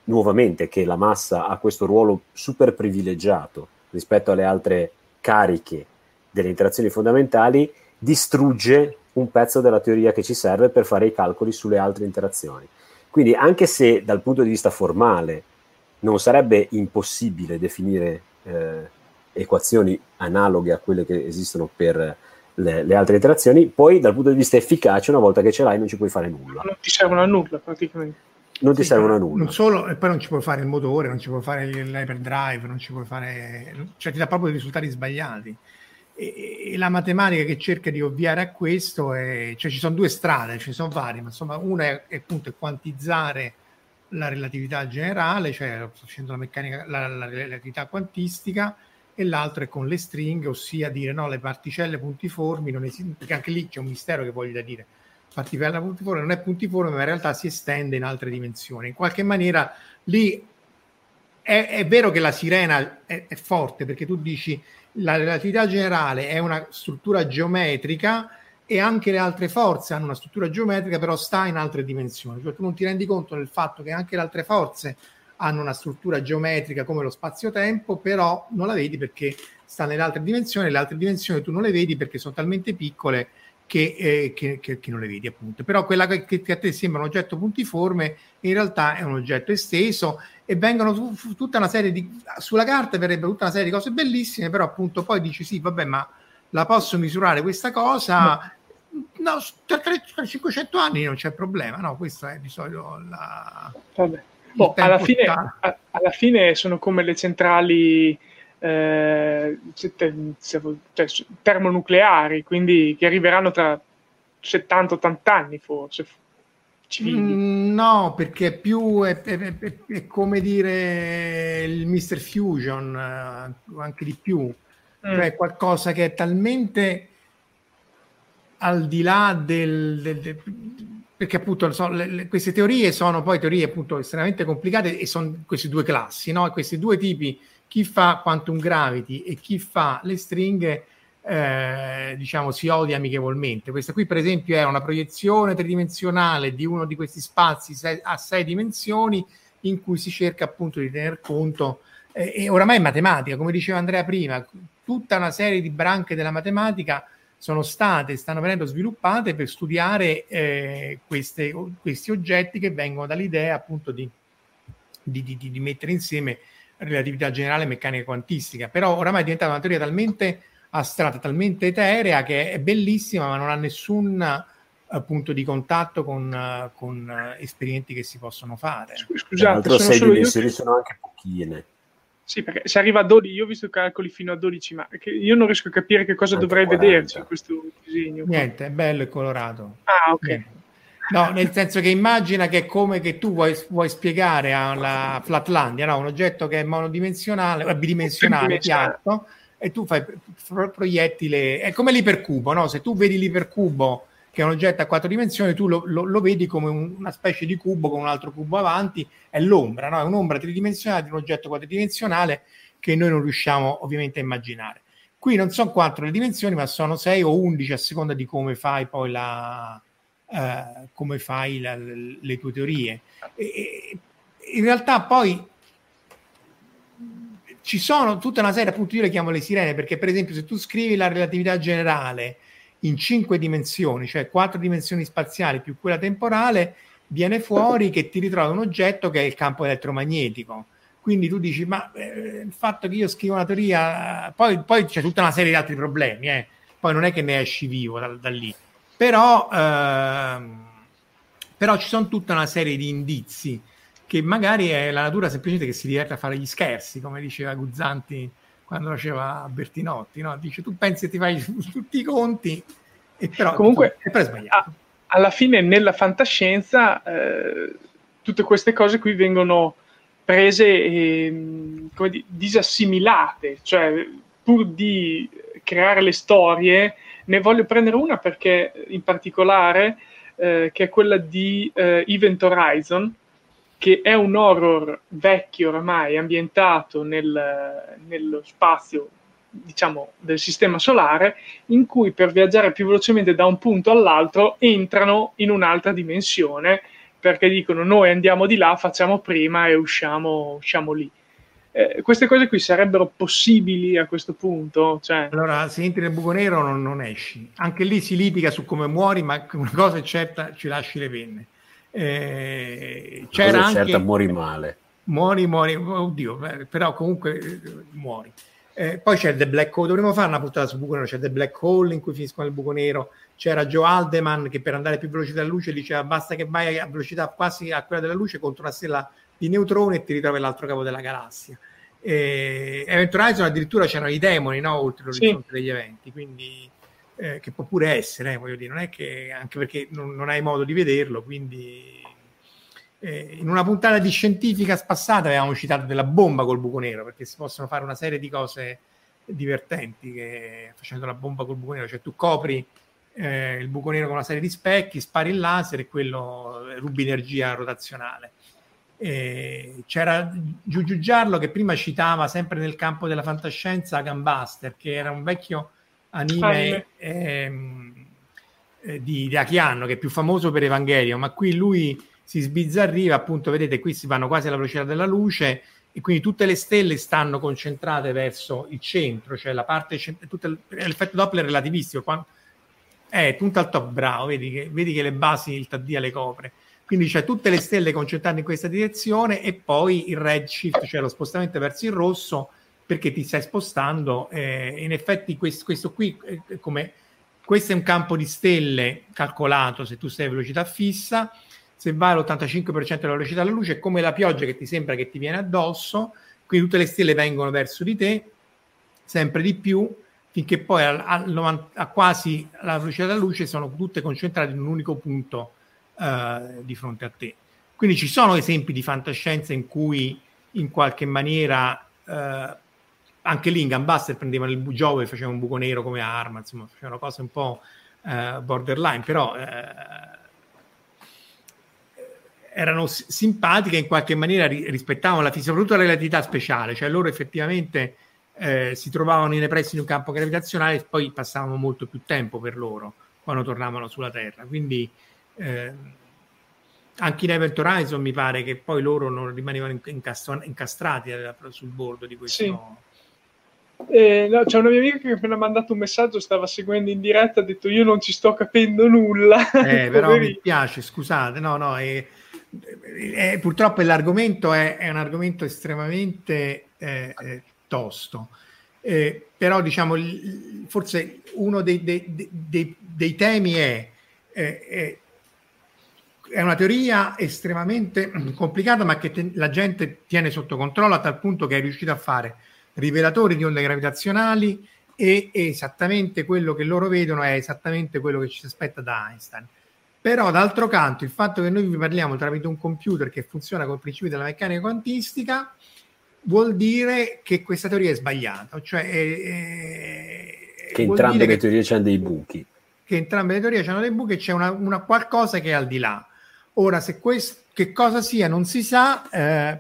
nuovamente che la massa ha questo ruolo super privilegiato rispetto alle altre cariche delle interazioni fondamentali distrugge un pezzo della teoria che ci serve per fare i calcoli sulle altre interazioni. Quindi anche se dal punto di vista formale non sarebbe impossibile definire eh, equazioni analoghe a quelle che esistono per le, le, altre interazioni, poi dal punto di vista efficace una volta che ce l'hai non ci puoi fare nulla. Non ti servono a nulla praticamente. Non ti sì, servono a nulla. Non solo, e poi non ci puoi fare il motore, non ci puoi fare l'hyperdrive, non ci puoi fare... cioè ti dà proprio dei risultati sbagliati e, la matematica che cerca di ovviare a questo è, cioè ci sono due strade, ci sono varie, ma insomma una è, è appunto quantizzare la relatività generale, cioè facendo la meccanica, la, la relatività quantistica, e l'altro è con le stringhe, ossia dire no, le particelle puntiformi non esistono, perché anche lì c'è un mistero che voglio dire. Particella puntiforme non è puntiforme, ma in realtà si estende in altre dimensioni. In qualche maniera lì è, è vero che la sirena è, è forte perché tu dici la relatività generale è una struttura geometrica e anche le altre forze hanno una struttura geometrica, però sta in altre dimensioni. Cioè tu non ti rendi conto del fatto che anche le altre forze hanno una struttura geometrica come lo spazio-tempo, però non la vedi perché sta nelle altre dimensioni, le altre dimensioni tu non le vedi perché sono talmente piccole che, eh, che, che, che non le vedi appunto. Però quella che, a te sembra un oggetto puntiforme in realtà è un oggetto esteso e vengono su, su, tutta una serie di sulla carta verrebbe tutta una serie di cose bellissime però appunto poi dici sì vabbè ma la posso misurare questa cosa no, tra, tra 500 anni non c'è problema no questo è di solito la vabbè. Oh, alla, fine, a, alla fine sono come le centrali eh, cioè, termonucleari quindi che arriveranno tra 70-80 anni forse Mm, no, perché è più è, è, è, è, come dire il Mr. Fusion, eh, anche di più, mm. cioè qualcosa che è talmente al di là del, del, del perché appunto so, le, le, queste teorie sono poi teorie appunto estremamente complicate e sono queste due classi, no? questi due tipi, chi fa quantum gravity e chi fa le stringhe eh, diciamo, si odia amichevolmente. Questa qui, per esempio, è una proiezione tridimensionale di uno di questi spazi a sei dimensioni in cui si cerca appunto di tener conto, eh, e oramai è matematica, come diceva Andrea prima, tutta una serie di branche della matematica sono state, stanno venendo sviluppate per studiare eh, queste, questi oggetti che vengono dall'idea appunto di, di, di, di mettere insieme relatività generale e meccanica quantistica. Però oramai è diventata una teoria talmente astratta, talmente eterea che è bellissima, ma non ha nessun uh, punto di contatto con, uh, con uh, esperimenti che si possono fare. Scusate, sono dimensioni io... sono anche pochine. Sì, perché se arriva a 12, io ho visto calcoli fino a 12, ma io non riesco a capire che cosa anche dovrei 40. vederci in questo disegno. Niente, è bello e colorato. Ah, ok. Niente. No, nel senso che immagina che è come che tu vuoi, vuoi spiegare alla Flatlandia, no? un oggetto che è monodimensionale, bidimensionale, piatto, e tu fai proiettile, è come l'ipercubo, no? Se tu vedi l'ipercubo che è un oggetto a quattro dimensioni, tu lo, lo, lo vedi come un, una specie di cubo con un altro cubo avanti, è l'ombra, no? È un'ombra tridimensionale di un oggetto quadridimensionale che noi non riusciamo ovviamente a immaginare. Qui non sono quattro le dimensioni, ma sono sei o undici a seconda di come fai poi la, eh, come fai la, le tue teorie. E, in realtà poi ci sono tutta una serie, appunto io le chiamo le sirene, perché per esempio se tu scrivi la relatività generale in cinque dimensioni, cioè quattro dimensioni spaziali più quella temporale, viene fuori che ti ritrovi un oggetto che è il campo elettromagnetico. Quindi tu dici, ma eh, il fatto che io scrivo una teoria, poi, poi, c'è tutta una serie di altri problemi, eh. poi non è che ne esci vivo da, da lì, però, ehm, però ci sono tutta una serie di indizi che magari è la natura semplicemente che si diverte a fare gli scherzi, come diceva Guzzanti quando faceva Bertinotti, no? dice tu pensi che ti fai <laughs> tutti i conti, e però, Comunque, è però sbagliato. alla fine nella fantascienza eh, tutte queste cose qui vengono prese e come dire, disassimilate, cioè pur di creare le storie, ne voglio prendere una perché in particolare eh, che è quella di eh, Event Horizon, che è un horror vecchio oramai ambientato nel, nello spazio diciamo del sistema solare in cui per viaggiare più velocemente da un punto all'altro entrano in un'altra dimensione perché dicono noi andiamo di là, facciamo prima e usciamo, usciamo lì. Eh, queste cose qui sarebbero possibili a questo punto? Cioè... Allora, se entri nel buco nero non, non, esci. Anche lì si litiga su come muori, ma una cosa è certa, ci lasci le penne. Eh, c'era anche... certa muori male. Muori, muori, oddio, però comunque eh, muori. Eh, poi c'è The Black Hole, dovremmo fare una puntata su buco nero, c'è The Black Hole in cui finiscono nel buco nero, c'era Joe Aldeman che per andare più veloce della luce diceva basta che vai a velocità quasi a quella della luce contro una stella di neutroni e ti ritrovi l'altro capo della galassia. E Event Horizon addirittura c'erano i demoni no? oltre l'orizzonte sì. degli eventi, quindi eh, che può pure essere, eh, voglio dire, non è che anche perché non, non hai modo di vederlo, quindi eh, in una puntata di scientifica spassata avevamo citato della bomba col buco nero, perché si possono fare una serie di cose divertenti che, facendo la bomba col buco nero, cioè tu copri eh, il buco nero con una serie di specchi, spari il laser e quello rubi energia rotazionale. E c'era Giugiu Giarlo che prima citava sempre nel campo della fantascienza Gambaster, che era un vecchio anime ehm, eh, di, di Achianno, che è più famoso per Evangelio, ma qui lui si sbizzarriva, appunto, vedete, qui si vanno quasi alla velocità della luce e quindi tutte le stelle stanno concentrate verso il centro, cioè la parte centrale, l'effetto Doppler relativistico, quando, eh, punta al top, bravo, vedi che, vedi che le basi il Taddia le copre. Quindi c'è tutte le stelle concentrate in questa direzione e poi il redshift, cioè lo spostamento verso il rosso, perché ti stai spostando. Eh, in effetti questo, questo qui, eh, come, questo è un campo di stelle calcolato se tu stai a velocità fissa, se vai all'85% della velocità della luce è come la pioggia che ti sembra che ti viene addosso, quindi tutte le stelle vengono verso di te, sempre di più, finché poi a, a, a quasi la velocità della luce sono tutte concentrate in un unico punto uh, di fronte a te. Quindi ci sono esempi di fantascienza in cui in qualche maniera uh, anche lì in Gambaster prendevano il Giove e facevano un buco nero come arma, insomma, facevano cose un po' uh, borderline, però uh, erano s- simpatiche in qualche maniera, ri- rispettavano la soprattutto la relatività speciale, cioè loro effettivamente eh, si trovavano nei pressi di un campo gravitazionale e poi passavano molto più tempo per loro quando tornavano sulla Terra. Quindi eh, anche in Event Horizon mi pare che poi loro non rimanevano incastro- incastrati eh, sul bordo di questo. Sì eh, no, c'è una mia amica che mi ha mandato un messaggio, stava seguendo in diretta, ha detto io non ci sto capendo nulla. Eh, <laughs> però mi piace, scusate, no, no, è, è, purtroppo l'argomento è, un argomento estremamente eh, eh tosto. Però diciamo, forse uno dei, dei, dei, dei temi è, è, una teoria estremamente complicata, ma che te, la gente tiene sotto controllo a tal punto che è riuscita a fare rivelatori di onde gravitazionali e esattamente quello che loro vedono è esattamente quello che ci si aspetta da Einstein. Però d'altro canto il fatto che noi vi parliamo tramite un computer che funziona con i principi della meccanica quantistica vuol dire che questa teoria è sbagliata, cioè è, è, che entrambe le teorie hanno dei buchi. Che entrambe le teorie hanno dei buchi e c'è una, una, qualcosa che è al di là. Ora, se questo, che cosa sia non si sa, eh,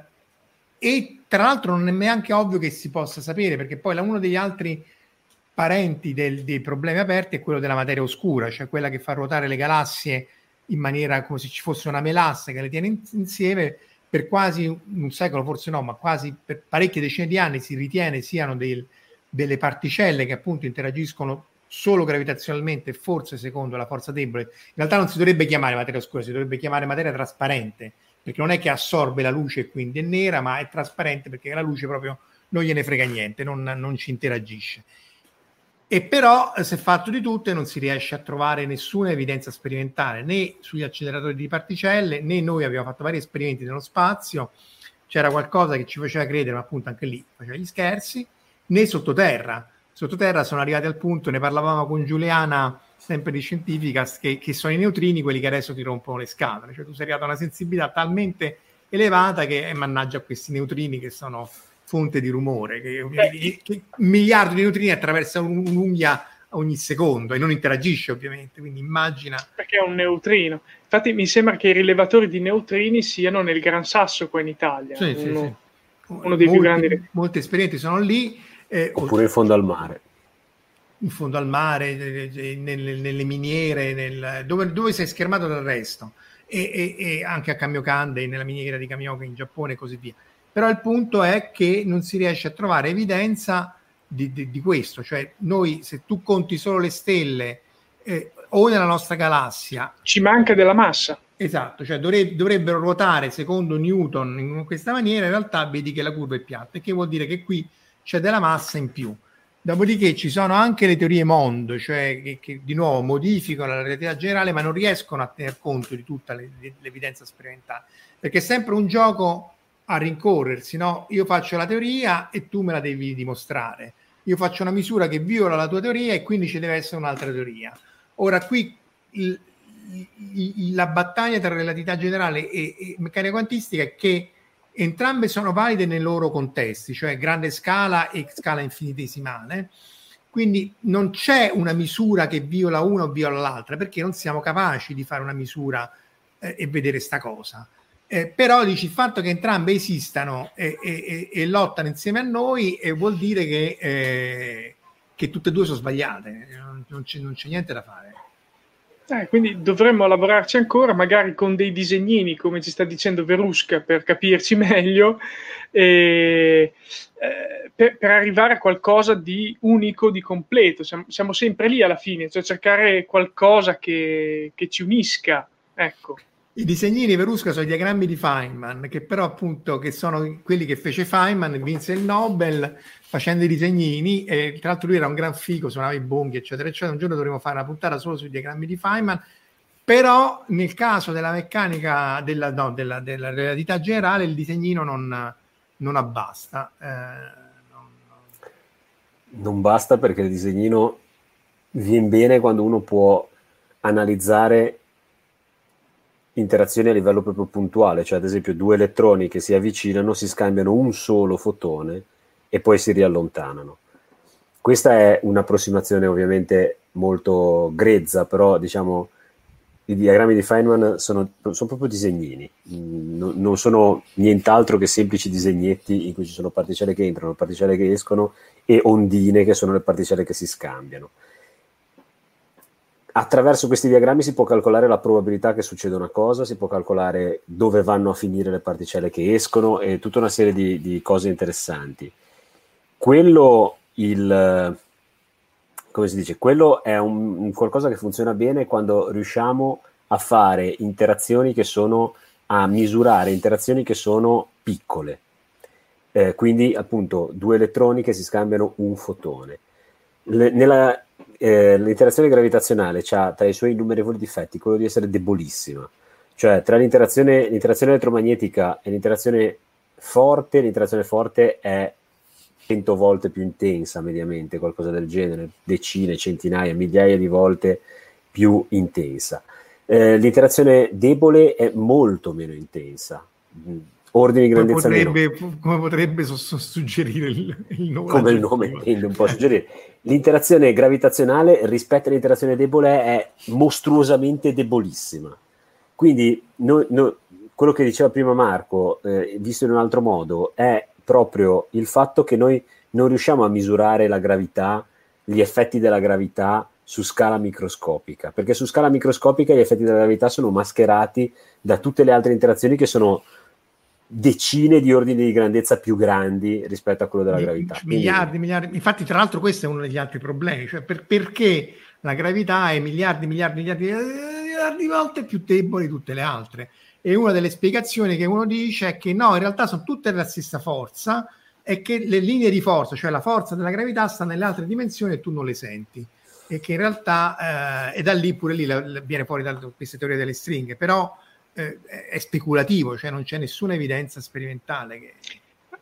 e tra l'altro non è neanche ovvio che si possa sapere, perché poi uno degli altri parenti del, dei problemi aperti è quello della materia oscura, cioè quella che fa ruotare le galassie in maniera come se ci fosse una melassa che le tiene insieme per quasi un secolo, forse no, ma quasi per parecchie decine di anni si ritiene siano del, delle particelle che appunto interagiscono solo gravitazionalmente, forse secondo la forza debole. In realtà non si dovrebbe chiamare materia oscura, si dovrebbe chiamare materia trasparente, perché non è che assorbe la luce e quindi è nera, ma è trasparente perché la luce proprio non gliene frega niente, non, non ci interagisce. E però si è fatto di tutto e non si riesce a trovare nessuna evidenza sperimentale né sugli acceleratori di particelle né noi abbiamo fatto vari esperimenti nello spazio. C'era qualcosa che ci faceva credere, ma appunto anche lì faceva gli scherzi, né sottoterra. Sottoterra sono arrivati al punto, ne parlavamo con Giuliana, sempre di Scientificast, che, che sono i neutrini quelli che adesso ti rompono le scatole. Cioè tu sei arrivato a una sensibilità talmente elevata che eh, mannaggia questi neutrini che sono fonte di rumore, che, che, che miliardi di neutrini attraversano un'unghia ogni secondo e non interagisce ovviamente, quindi immagina... Perché è un neutrino. Infatti mi sembra che i rilevatori di neutrini siano nel Gran Sasso qua in Italia. Sì, uno, sì, sì. uno dei molti, più grandi... Molti esperimenti sono lì. Eh, Oppure in fondo al mare. In fondo al mare, nelle, nelle miniere, nel, dove, dove sei schermato dal resto. E, e, e anche a Kamiokande, nella miniera di Kamioka in Giappone e così via però il punto è che non si riesce a trovare evidenza di, di, di questo, cioè noi se tu conti solo le stelle eh, o nella nostra galassia... Ci manca della massa. Esatto, cioè dovre- dovrebbero ruotare secondo Newton in questa maniera, in realtà vedi che la curva è piatta, che vuol dire che qui c'è della massa in più. Dopodiché ci sono anche le teorie mondo, cioè che, che di nuovo modificano la relatività generale, ma non riescono a tener conto di tutta le, l'evidenza sperimentale, perché è sempre un gioco a rincorrersi, no? Io faccio la teoria e tu me la devi dimostrare. Io faccio una misura che viola la tua teoria e quindi ci deve essere un'altra teoria. Ora qui il, il, la battaglia tra relatività generale e, e meccanica quantistica è che entrambe sono valide nei loro contesti, cioè grande scala e scala infinitesimale. Quindi non c'è una misura che viola una o viola l'altra, perché non siamo capaci di fare una misura eh, e vedere sta cosa. Eh, però dici il fatto che entrambe esistano e, e, e, lottano insieme a noi eh, vuol dire che, eh, che, tutte e due sono sbagliate, non, non, c'è, non c'è, niente da fare. Eh, quindi dovremmo lavorarci ancora, magari con dei disegnini, come ci sta dicendo Verusca, per capirci <laughs> meglio, eh, per, per, arrivare a qualcosa di unico, di completo. Siamo, siamo sempre lì alla fine, cioè cercare qualcosa che, che ci unisca. Ecco. I disegnini Verusca sono i diagrammi di Feynman, che però appunto che sono quelli che fece Feynman, vinse il Nobel facendo i disegnini e tra l'altro lui era un gran figo, suonava i bonghi eccetera eccetera, un giorno dovremo fare una puntata solo sui diagrammi di Feynman, però nel caso della meccanica, della, no, della, della relatività generale il disegnino non, non abbasta. Eh, non, non... non basta perché il disegnino viene bene quando uno può analizzare interazioni a livello proprio puntuale, cioè ad esempio due elettroni che si avvicinano, si scambiano un solo fotone e poi si riallontanano. Questa è un'approssimazione ovviamente molto grezza, però diciamo i diagrammi di Feynman sono, sono proprio disegnini, mm, non sono nient'altro che semplici disegnetti in cui ci sono particelle che entrano, particelle che escono e ondine che sono le particelle che si scambiano attraverso questi diagrammi si può calcolare la probabilità che succeda una cosa, si può calcolare dove vanno a finire le particelle che escono e tutta una serie di, di cose interessanti. Quello, il, dice, quello è un, un qualcosa che funziona bene quando riusciamo a fare interazioni che sono, a misurare interazioni che sono piccole. Eh, quindi appunto due elettroni che si scambiano un fotone. Le, nella, eh, l'interazione gravitazionale ha tra i suoi innumerevoli difetti quello di essere debolissima. Cioè, tra l'interazione, l'interazione elettromagnetica e l'interazione forte, l'interazione forte è 100 volte più intensa mediamente, qualcosa del genere, decine, centinaia, migliaia di volte più intensa. Eh, l'interazione debole è molto meno intensa, ordini di grandezza come potrebbe. Come potrebbe suggerire il, il nome? Come il nome tende un po' a suggerire. L'interazione gravitazionale rispetto all'interazione debole è mostruosamente debolissima. Quindi no, no, quello che diceva prima Marco, eh, visto in un altro modo, è proprio il fatto che noi non riusciamo a misurare la gravità, gli effetti della gravità su scala microscopica, perché su scala microscopica gli effetti della gravità sono mascherati da tutte le altre interazioni che sono decine di ordini di grandezza più grandi rispetto a quello della gravità. Miliardi, Quindi... miliardi. Infatti, tra l'altro, questo è uno degli altri problemi, cioè per, perché la gravità è miliardi, miliardi, miliardi, miliardi di volte più debole di tutte le altre. E una delle spiegazioni che uno dice è che no, in realtà sono tutte della stessa forza e che le linee di forza, cioè la forza della gravità, sta nelle altre dimensioni e tu non le senti. E che in realtà, eh, e da lì pure lì la, la, viene fuori da queste teorie delle stringhe, però eh, è speculativo, cioè non c'è nessuna evidenza sperimentale. Che...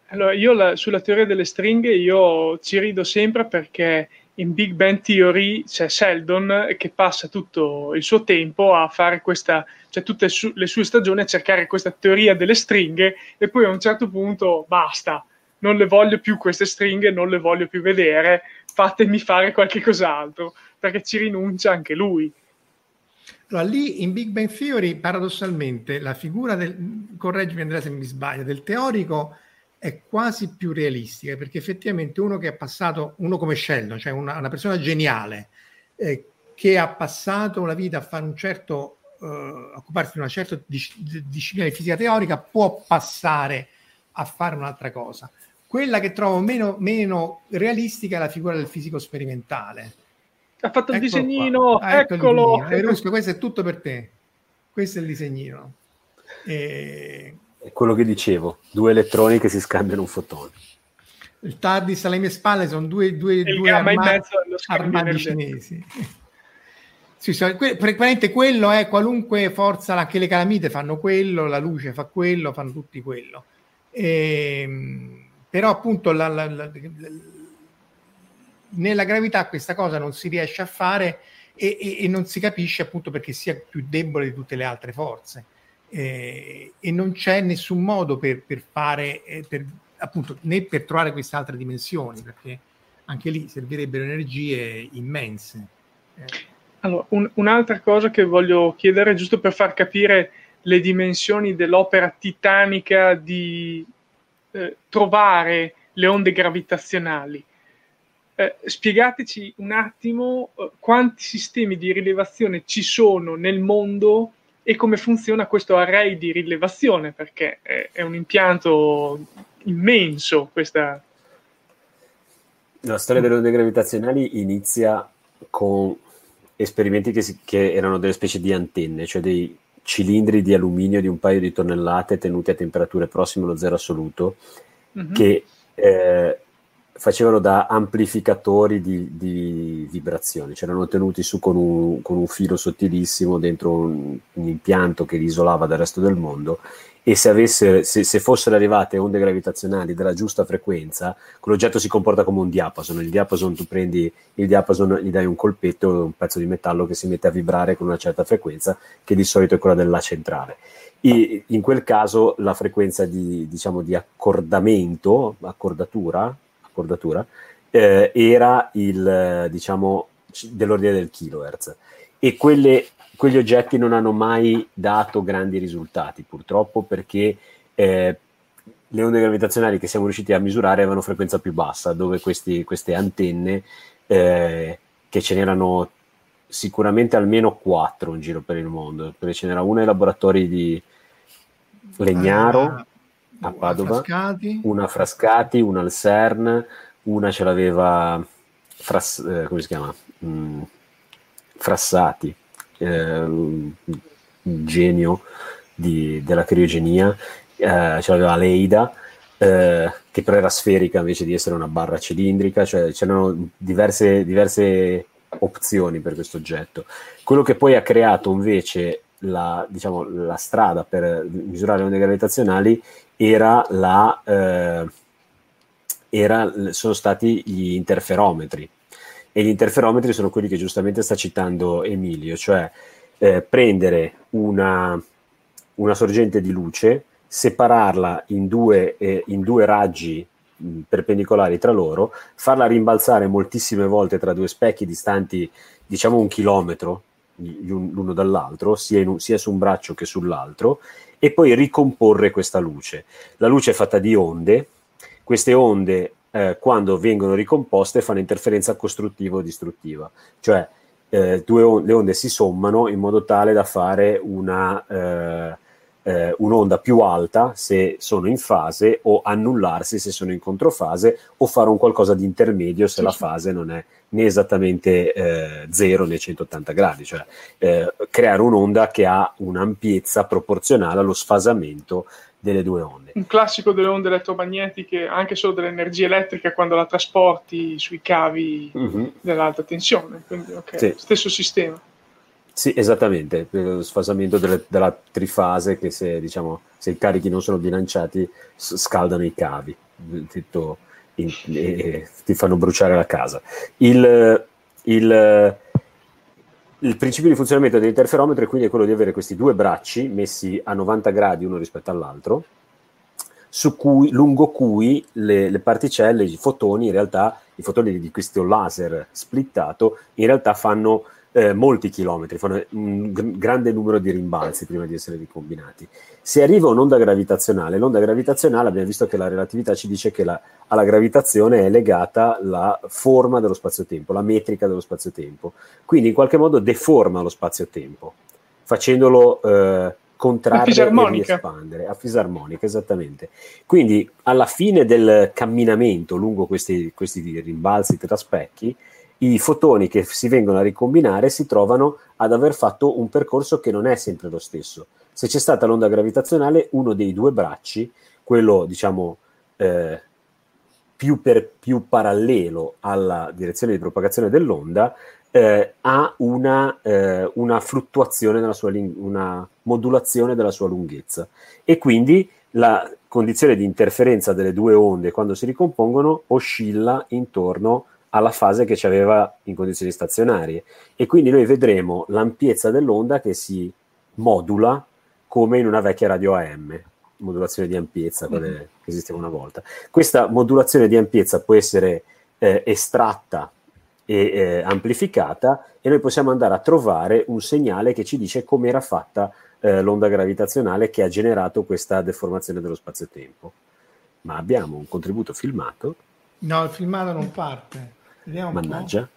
Allora, io la, sulla teoria delle stringhe io ci rido sempre perché in Big Bang Theory c'è Sheldon che passa tutto il suo tempo a fare questa, cioè tutte su, le sue stagioni a cercare questa teoria delle stringhe e poi a un certo punto basta, non le voglio più queste stringhe, non le voglio più vedere, fatemi fare qualche cos'altro, perché ci rinuncia anche lui. Allora, lì in Big Bang Theory, paradossalmente, la figura del, correggimi Andrea se mi sbaglio, del teorico è quasi più realistica perché effettivamente uno che ha passato, uno come Sheldon, cioè una, una persona geniale eh, che ha passato la vita a fare un certo, eh, occuparsi di una certa dis- disciplina di fisica teorica, può passare a fare un'altra cosa. Quella che trovo meno, meno realistica è la figura del fisico sperimentale. Ha fatto il disegnino, ah, ecco eccolo. Il Rusco, questo è tutto per te. Questo è il disegnino. E è quello che dicevo, due elettroni che si scambiano un fotone. Il TARDIS alle mie spalle sono due, due, due armadi, armadi cinesi. sì, sì, praticamente quello è qualunque forza, anche le calamite fanno quello, la luce fa quello, fanno tutti quello. E, ehm, però appunto la, la, la, nella gravità questa cosa non si riesce a fare e, e, e non si capisce appunto perché sia più debole di tutte le altre forze eh, e non c'è nessun modo per, per fare, eh, per, appunto, né per trovare queste altre dimensioni, perché anche lì servirebbero energie immense. Eh. Allora, un, un'altra cosa che voglio chiedere, giusto per far capire le dimensioni dell'opera titanica di eh, trovare le onde gravitazionali. Eh, spiegateci un attimo eh, quanti sistemi di rilevazione ci sono nel mondo e come funziona questo array di rilevazione, perché è, è un impianto immenso questa... La storia delle onde gravitazionali inizia con esperimenti che, si, che erano delle specie di antenne, cioè dei cilindri di alluminio di un paio di tonnellate tenuti a temperature prossime allo zero assoluto, mm-hmm. che eh, facevano da amplificatori di, di vibrazioni, c'erano tenuti su con un, con un filo sottilissimo dentro un, un, impianto che li isolava dal resto del mondo e se, avesse, se, se, fossero arrivate onde gravitazionali della giusta frequenza, quell'oggetto si comporta come un diapason. Il diapason, tu prendi il diapason, gli dai un colpetto, un pezzo di metallo che si mette a vibrare con una certa frequenza, che di solito è quella della centrale. E in quel caso la frequenza di, diciamo, di accordamento, accordatura, accordatura, eh, era il, diciamo, dell'ordine del kilohertz. E quelle, quegli oggetti non hanno mai dato grandi risultati, purtroppo, perché eh, le onde gravitazionali che siamo riusciti a misurare avevano frequenza più bassa, dove questi, queste antenne, eh, che ce n'erano sicuramente almeno quattro in giro per il mondo, perché ce n'era una ai laboratori di Legnaro, ah, a Padova, Frascati. una a Frascati, una al CERN, una ce l'aveva Fras, eh, come si chiama? Mm, Frassati, eh, un genio di, della criogenia, eh, ce l'aveva Leida, eh, che però era sferica invece di essere una barra cilindrica, cioè c'erano diverse, diverse opzioni per questo oggetto. Quello che poi ha creato invece la, diciamo, la strada per misurare le onde gravitazionali era la, eh, era, sono stati gli interferometri. E gli interferometri sono quelli che giustamente sta citando Emilio, cioè eh, prendere una, una, sorgente di luce, separarla in due, eh, in due raggi perpendicolari tra loro, farla rimbalzare moltissime volte tra due specchi distanti diciamo un chilometro l'uno dall'altro, sia, un, sia, su un braccio che sull'altro, e poi ricomporre questa luce. La luce è fatta di onde, queste onde eh, quando vengono ricomposte fanno interferenza costruttiva o distruttiva, cioè eh, on- le onde si sommano in modo tale da fare una, eh, eh, un'onda più alta se sono in fase o annullarsi se sono in controfase o fare un qualcosa di intermedio se la fase non è né esattamente eh, 0 né 180 gradi, cioè eh, creare un'onda che ha un'ampiezza proporzionale allo sfasamento delle due onde. Un classico delle onde elettromagnetiche, anche solo dell'energia elettrica, quando la trasporti sui cavi mm-hmm. dell'alta tensione, quindi okay, sì. stesso sistema. Sì, esattamente, lo sfasamento delle, della trifase che se, diciamo, se i carichi non sono bilanciati scaldano i cavi, tutto in, e ti fanno bruciare la casa. Il, il, il principio di funzionamento dell'interferometro è quindi quello di avere questi due bracci messi a 90 gradi uno rispetto all'altro, cui, lungo cui le, le, particelle, i fotoni, in realtà, i fotoni di questo laser splittato, in realtà fanno eh, molti chilometri, fanno un g- grande numero di rimbalzi prima di essere ricombinati. Se arriva un'onda gravitazionale, l'onda gravitazionale abbiamo visto che la relatività ci dice che la, alla gravitazione è legata la forma dello spazio-tempo, la metrica dello spazio-tempo. Quindi in qualche modo deforma lo spazio-tempo, facendolo eh, contrarre e espandere a fisarmonica, esattamente. Quindi alla fine del camminamento lungo questi, questi rimbalzi tra specchi, i fotoni che si vengono a ricombinare si trovano ad aver fatto un percorso che non è sempre lo stesso. Se c'è stata l'onda gravitazionale, uno dei due bracci, quello diciamo eh, più, per, più parallelo alla direzione di propagazione dell'onda, eh, ha una, eh, una fluttuazione della sua una modulazione della sua lunghezza e quindi la condizione di interferenza delle due onde quando si ricompongono oscilla intorno a alla fase che ci aveva in condizioni stazionarie e quindi noi vedremo l'ampiezza dell'onda che si modula come in una vecchia radio AM, modulazione di ampiezza, quelle mm-hmm. che esisteva una volta. Questa modulazione di ampiezza può essere eh, estratta e eh, amplificata e noi possiamo andare a trovare un segnale che ci dice come era fatta eh, l'onda gravitazionale che ha generato questa deformazione dello spazio-tempo. Ma abbiamo un contributo filmato. No, il filmato non parte. Vediamo Mannaggia.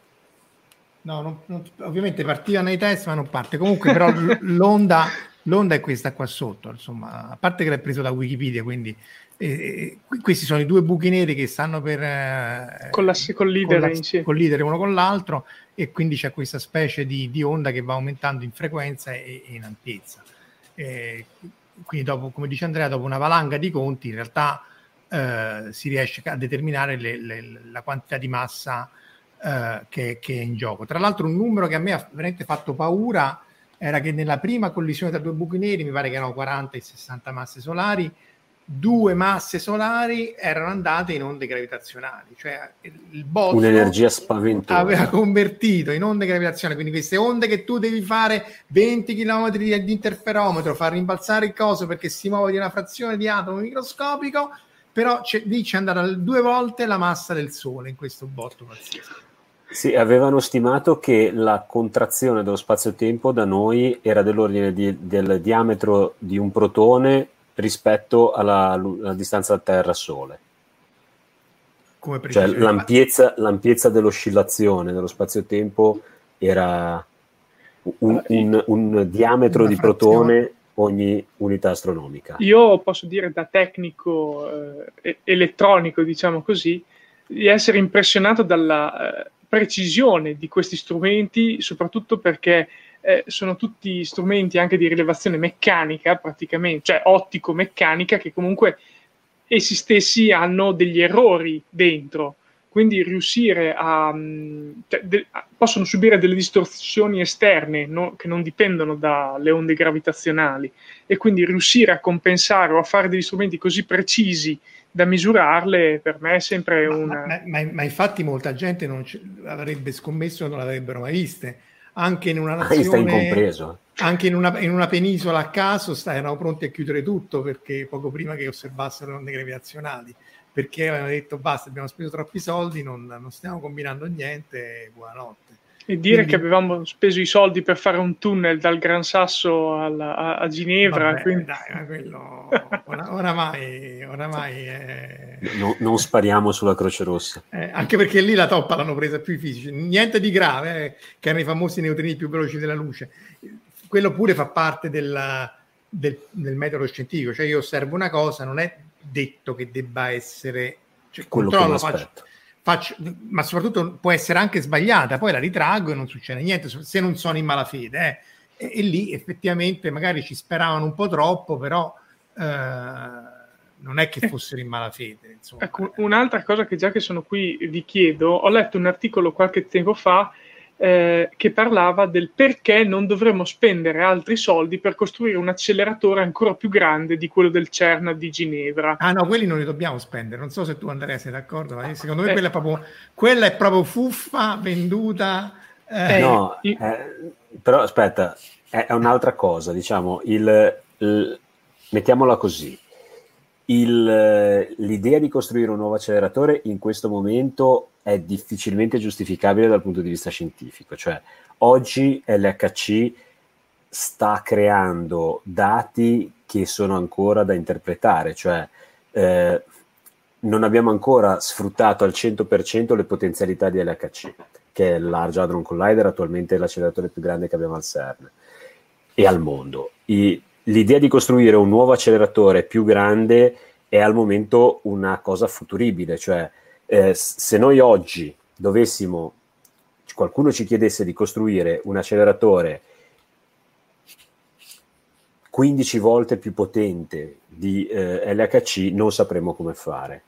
No, non, non, ovviamente partiva nei test, ma non parte. Comunque, però, l'onda, l'onda è questa qua sotto. Insomma, a parte che l'hai preso da Wikipedia, quindi eh, questi sono i due buchi neri che stanno per eh, Collassi, collidere, collassi, collidere uno con l'altro, e quindi c'è questa specie di, di onda che va aumentando in frequenza e, e in ampiezza. Eh, quindi, dopo, come dice Andrea, dopo una valanga di conti, in realtà eh, si riesce a determinare le, le, la quantità di massa eh, che, che, è in gioco. Tra l'altro un numero che a me ha veramente fatto paura era che nella prima collisione tra due buchi neri, mi pare che erano 40 e 60 masse solari, due masse solari erano andate in onde gravitazionali, cioè il botto un'energia spaventosa aveva convertito in onde gravitazionali, quindi queste onde che tu devi fare 20 km di, di interferometro, far rimbalzare il coso perché si muove di una frazione di atomo microscopico, però c'è, lì c'è andata due volte la massa del Sole in questo botto pazzesco. Sì, avevano stimato che la contrazione dello spazio-tempo da noi era dell'ordine di, del diametro di un protone rispetto alla, alla distanza Terra-Sole. Come cioè l'ampiezza, l'ampiezza, dell'oscillazione dello spazio-tempo era un, un, un diametro di protone ogni unità astronomica. Io posso dire da tecnico eh, elettronico, diciamo così, di essere impressionato dalla eh, precisione di questi strumenti, soprattutto perché eh, sono tutti strumenti anche di rilevazione meccanica, praticamente, cioè ottico-meccanica, che comunque essi stessi hanno degli errori dentro. Quindi riuscire a, cioè, de, possono subire delle distorsioni esterne no, che non dipendono dalle onde gravitazionali. E quindi riuscire a compensare o a fare degli strumenti così precisi da misurarle per me è sempre ma, una... Ma, ma, ma, infatti molta gente non avrebbe scommesso che non l'avrebbero mai viste. Anche in una nazione... Anche in una, in una, penisola a caso erano pronti a chiudere tutto perché poco prima che osservassero le onde gravitazionali perché avevano detto basta, abbiamo speso troppi soldi, non, non stiamo combinando niente, buonanotte. E dire quindi, che avevamo speso i soldi per fare un tunnel dal Gran Sasso alla, a, a, Ginevra. Vabbè, quindi... dai, ma quello ora, oramai, oramai è... no, non spariamo sulla Croce Rossa. Eh, anche perché lì la toppa l'hanno presa più i fisici. Niente di grave, eh, che erano i famosi neutrini più veloci della luce. Quello pure fa parte della, del, del, metodo scientifico, cioè io osservo una cosa, non è detto che debba essere, cioè, quello controllo, faccio, faccio, ma soprattutto può essere anche sbagliata, poi la ritraggo e non succede niente se non sono in malafede. Eh. E, e, lì effettivamente magari ci speravano un po' troppo, però eh, non è che eh. fossero in malafede. Ecco, un'altra cosa che già che sono qui vi chiedo, ho letto un articolo qualche tempo fa eh, che parlava del perché non dovremmo spendere altri soldi per costruire un acceleratore ancora più grande di quello del CERN di Ginevra. Ah no, quelli non li dobbiamo spendere. Non so se tu Andrea sei d'accordo, ma secondo me eh. quella, è proprio, quella è proprio fuffa venduta. Eh. No, eh, però aspetta, è, un'altra cosa, diciamo, il, il, mettiamola così. Il, l'idea di costruire un nuovo acceleratore in questo momento è difficilmente giustificabile dal punto di vista scientifico. Cioè, oggi LHC sta creando dati che sono ancora da interpretare, cioè eh, non abbiamo ancora sfruttato al 100% le potenzialità di LHC, che è il Large Hadron Collider, attualmente l'acceleratore più grande che abbiamo al CERN e al mondo. I, l'idea di costruire un nuovo acceleratore più grande è al momento una cosa futuribile, cioè eh, se noi oggi dovessimo, qualcuno ci chiedesse di costruire un acceleratore 15 volte più potente di eh, LHC, non sapremmo come fare.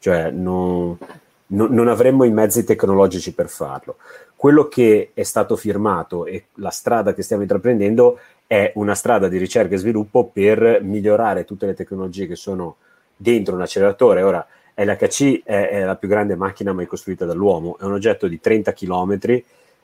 Cioè, non, non, non avremmo i mezzi tecnologici per farlo. Quello che è stato firmato e la strada che stiamo intraprendendo è una strada di ricerca e sviluppo per migliorare tutte le tecnologie che sono dentro un acceleratore. Ora, LHC è, è, la più grande macchina mai costruita dall'uomo, è un oggetto di 30 km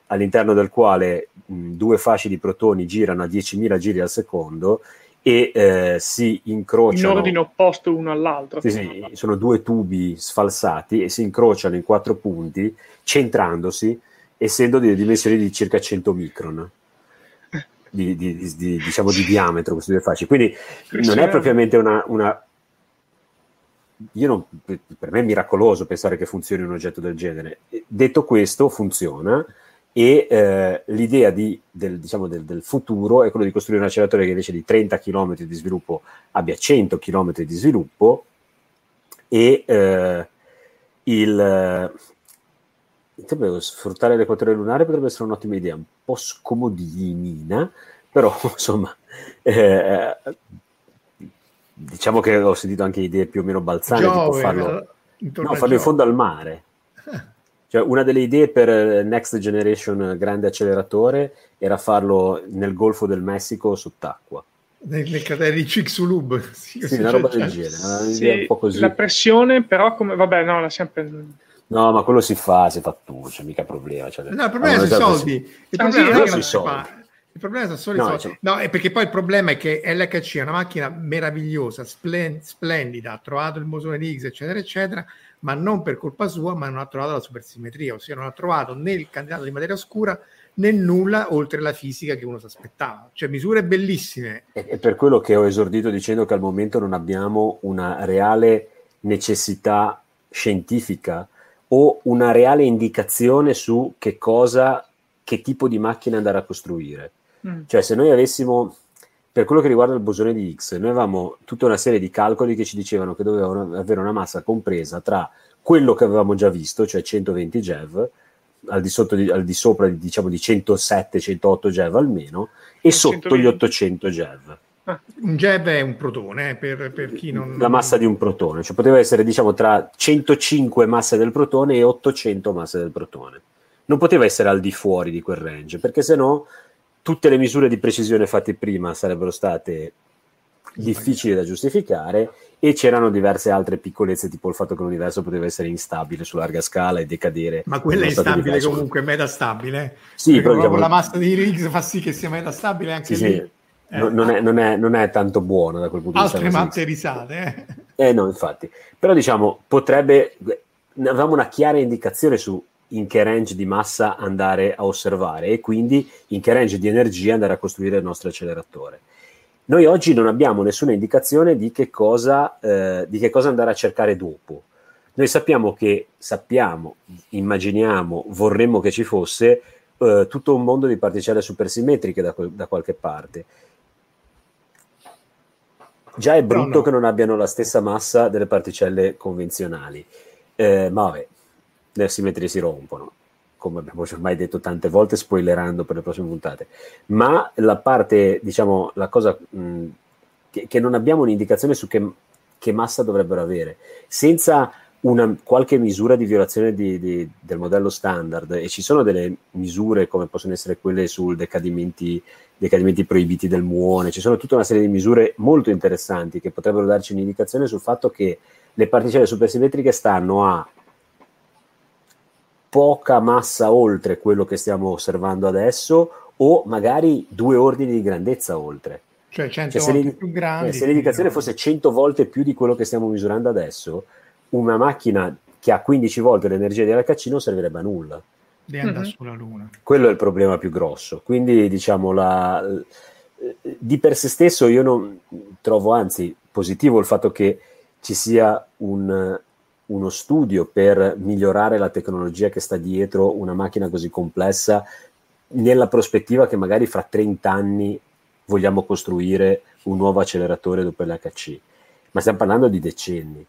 all'interno del quale mh, due fasci di protoni girano a 10.000 giri al secondo e eh, si incrociano in ordine opposto uno all'altro. Sì, sì, sono due tubi sfalsati e si incrociano in quattro punti, centrandosi, essendo di dimensioni di circa 100 micron. Di, di, di, diciamo di diametro questi due fasci quindi non è propriamente una, una non, per me è miracoloso pensare che funzioni un oggetto del genere. Detto questo, funziona e eh, l'idea di, del, diciamo, del, del, futuro è quello di costruire un acceleratore che invece di 30 km di sviluppo abbia 100 km di sviluppo e eh, il sfruttare l'equatore lunare potrebbe essere un'ottima idea, un po' scomodina, però <laughs> insomma eh, diciamo che ho sentito anche idee più o meno balzane, Giove, tipo farlo, no, farlo in fondo al mare. <laughs> Cioè, una delle idee per Next Generation grande acceleratore era farlo nel Golfo del Messico sott'acqua. Nel, nel cratere di Chicxulub. <laughs> Sì, sì una roba del genere. Sì, la pressione, però, come vabbè, no, la sempre. No, ma quello si fa, si fa tu, c'è mica problema. Cioè, no, il problema sono i soldi. Il ah, problema sì, è che soldi. Il problema sono solo no, i soldi. Cioè... No, è perché poi il problema è che LHC è una macchina meravigliosa, splen- splendida, ha trovato il bosone di X, eccetera, eccetera, ma non per colpa sua, ma non ha trovato la supersimmetria, ossia non ha trovato né il candidato di materia oscura né nulla oltre la fisica che uno si aspettava. Cioè misure bellissime. È per quello che ho esordito dicendo che al momento non abbiamo una reale necessità scientifica o una reale indicazione su che cosa, che tipo di macchina andare a costruire. Mm. Cioè se noi avessimo per quello che riguarda il bosone di X, noi avevamo tutta una serie di calcoli che ci dicevano che dovevano avere una massa compresa tra quello che avevamo già visto, cioè 120 GeV, al di, di, al di sopra diciamo, di 107-108 GeV almeno, e sotto 120. gli 800 GeV. Ah, un GeV è un protone, eh, per, per, chi non... La massa di un protone, cioè poteva essere diciamo tra 105 masse del protone e 800 masse del protone. Non poteva essere al di fuori di quel range, perché se no tutte le misure di precisione fatte prima sarebbero state difficili da giustificare e c'erano diverse altre piccolezze tipo il fatto che l'universo poteva essere instabile su larga scala e decadere ma quella è instabile comunque metastabile. Sì però diciamo... la massa di Higgs fa sì che sia metastabile anche sì, lì. Sì. Eh, non, è, non, è, non, è, tanto buono da quel punto di vista altre matte risate eh. eh no infatti. Però diciamo potrebbe avevamo una chiara indicazione su in che range di massa andare a osservare e quindi in che range di energia andare a costruire il nostro acceleratore. Noi oggi non abbiamo nessuna indicazione di che cosa, eh, di che cosa andare a cercare dopo. Noi sappiamo che, sappiamo, immaginiamo, vorremmo che ci fosse eh, tutto un mondo di particelle supersimmetriche da, da qualche parte. già è brutto no. che non abbiano la stessa massa delle particelle convenzionali, eh, ma vabbè, le simmetrie si rompono, come abbiamo ormai detto tante volte, spoilerando per le prossime puntate. Ma la parte, diciamo, la cosa mh, che, che, non abbiamo un'indicazione su che, che massa dovrebbero avere, senza una qualche misura di violazione di, di, del modello standard e ci sono delle misure come possono essere quelle sul decadimenti, decadimenti proibiti del muone, ci sono tutta una serie di misure molto interessanti che potrebbero darci un'indicazione sul fatto che le particelle supersimmetriche stanno a poca massa oltre quello che stiamo osservando adesso o magari due ordini di grandezza oltre. Cioè 100 cioè, volte più grandi. Eh, se l'indicazione fosse 100 volte più di quello che stiamo misurando adesso, una macchina che ha 15 volte l'energia di LHC non servirebbe a nulla. Di andare mm-hmm. sulla Luna. Quello è il problema più grosso. Quindi, diciamo, la, di per sé stesso io non trovo anzi positivo il fatto che ci sia un, uno studio per migliorare la tecnologia che sta dietro una macchina così complessa nella prospettiva che magari fra 30 anni vogliamo costruire un nuovo acceleratore dopo l'HC. Ma stiamo parlando di decenni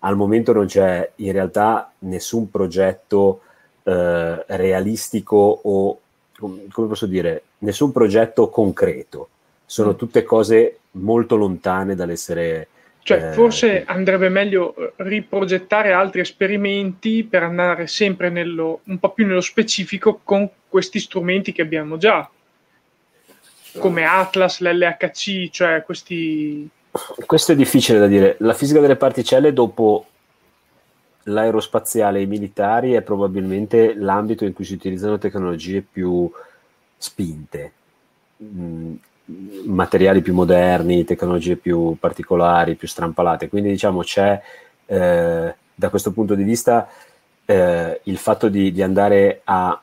al momento non c'è in realtà nessun progetto eh, realistico o, come posso dire, nessun progetto concreto. Sono mm. tutte cose molto lontane dall'essere... Cioè, eh, forse andrebbe meglio riprogettare altri esperimenti per andare sempre nello, un po' più nello specifico con questi strumenti che abbiamo già, come Atlas, l'LHC, cioè questi questo è difficile da dire. La fisica delle particelle dopo l'aerospaziale e i militari è probabilmente l'ambito in cui si utilizzano tecnologie più spinte, mm, materiali più moderni, tecnologie più particolari, più strampalate. Quindi diciamo c'è eh, da questo punto di vista eh, il fatto di, di andare a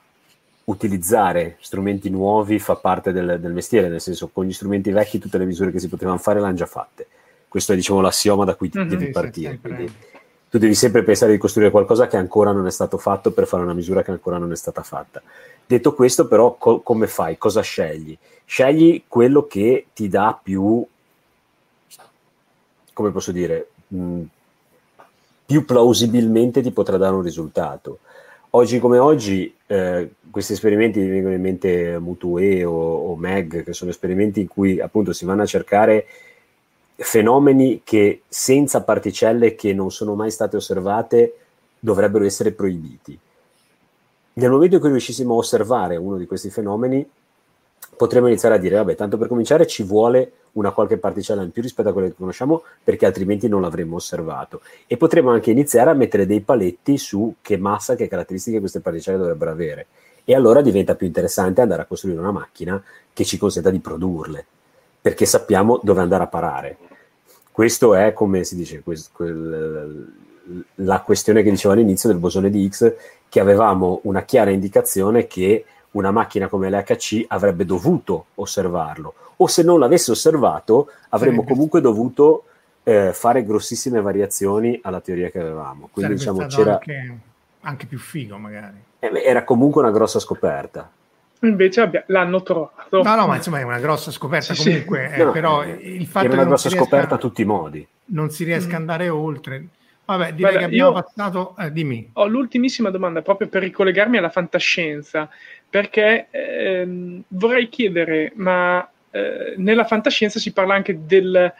utilizzare strumenti nuovi fa parte del, del, mestiere, nel senso con gli strumenti vecchi tutte le misure che si potevano fare l'hanno già fatte. Questo è diciamo l'assioma da cui mm-hmm, devi partire. Quindi, tu devi sempre pensare di costruire qualcosa che ancora non è stato fatto per fare una misura che ancora non è stata fatta. Detto questo, però, co- come fai? Cosa scegli? Scegli quello che ti dà più, come posso dire, mh, più plausibilmente ti potrà dare un risultato. Oggi come oggi eh, questi esperimenti vengono in mente Mutue o, o Meg, che sono esperimenti in cui appunto si vanno a cercare fenomeni che senza particelle che non sono mai state osservate dovrebbero essere proibiti. Nel momento in cui riuscissimo a osservare uno di questi fenomeni, potremmo iniziare a dire, vabbè, tanto per cominciare ci vuole una qualche particella in più rispetto a quelle che conosciamo, perché altrimenti non l'avremmo osservato. E potremmo anche iniziare a mettere dei paletti su che massa, che caratteristiche queste particelle dovrebbero avere. E allora diventa più interessante andare a costruire una macchina che ci consenta di produrle, perché sappiamo dove andare a parare. Questo è, come si dice, quest, quel, la questione che dicevo all'inizio del bosone di X, che avevamo una chiara indicazione che una macchina come l'HC avrebbe dovuto osservarlo, o se non l'avesse osservato avremmo Sarebbe comunque dovuto eh, fare grossissime variazioni alla teoria che avevamo. Quindi diciamo c'era... Anche, anche, più figo magari. Eh, era comunque una grossa scoperta. Invece abbia, l'hanno trovato. No, no, ma insomma è una grossa scoperta sì, comunque, sì. Eh, no, però il fatto era una grossa scoperta a tutti i modi. Non si riesca ad mm. andare oltre. Vabbè, direi Guarda, che abbiamo passato. Eh, dimmi. Ho l'ultimissima domanda proprio per ricollegarmi alla fantascienza, perché ehm, vorrei chiedere, ma eh, nella fantascienza si parla anche del,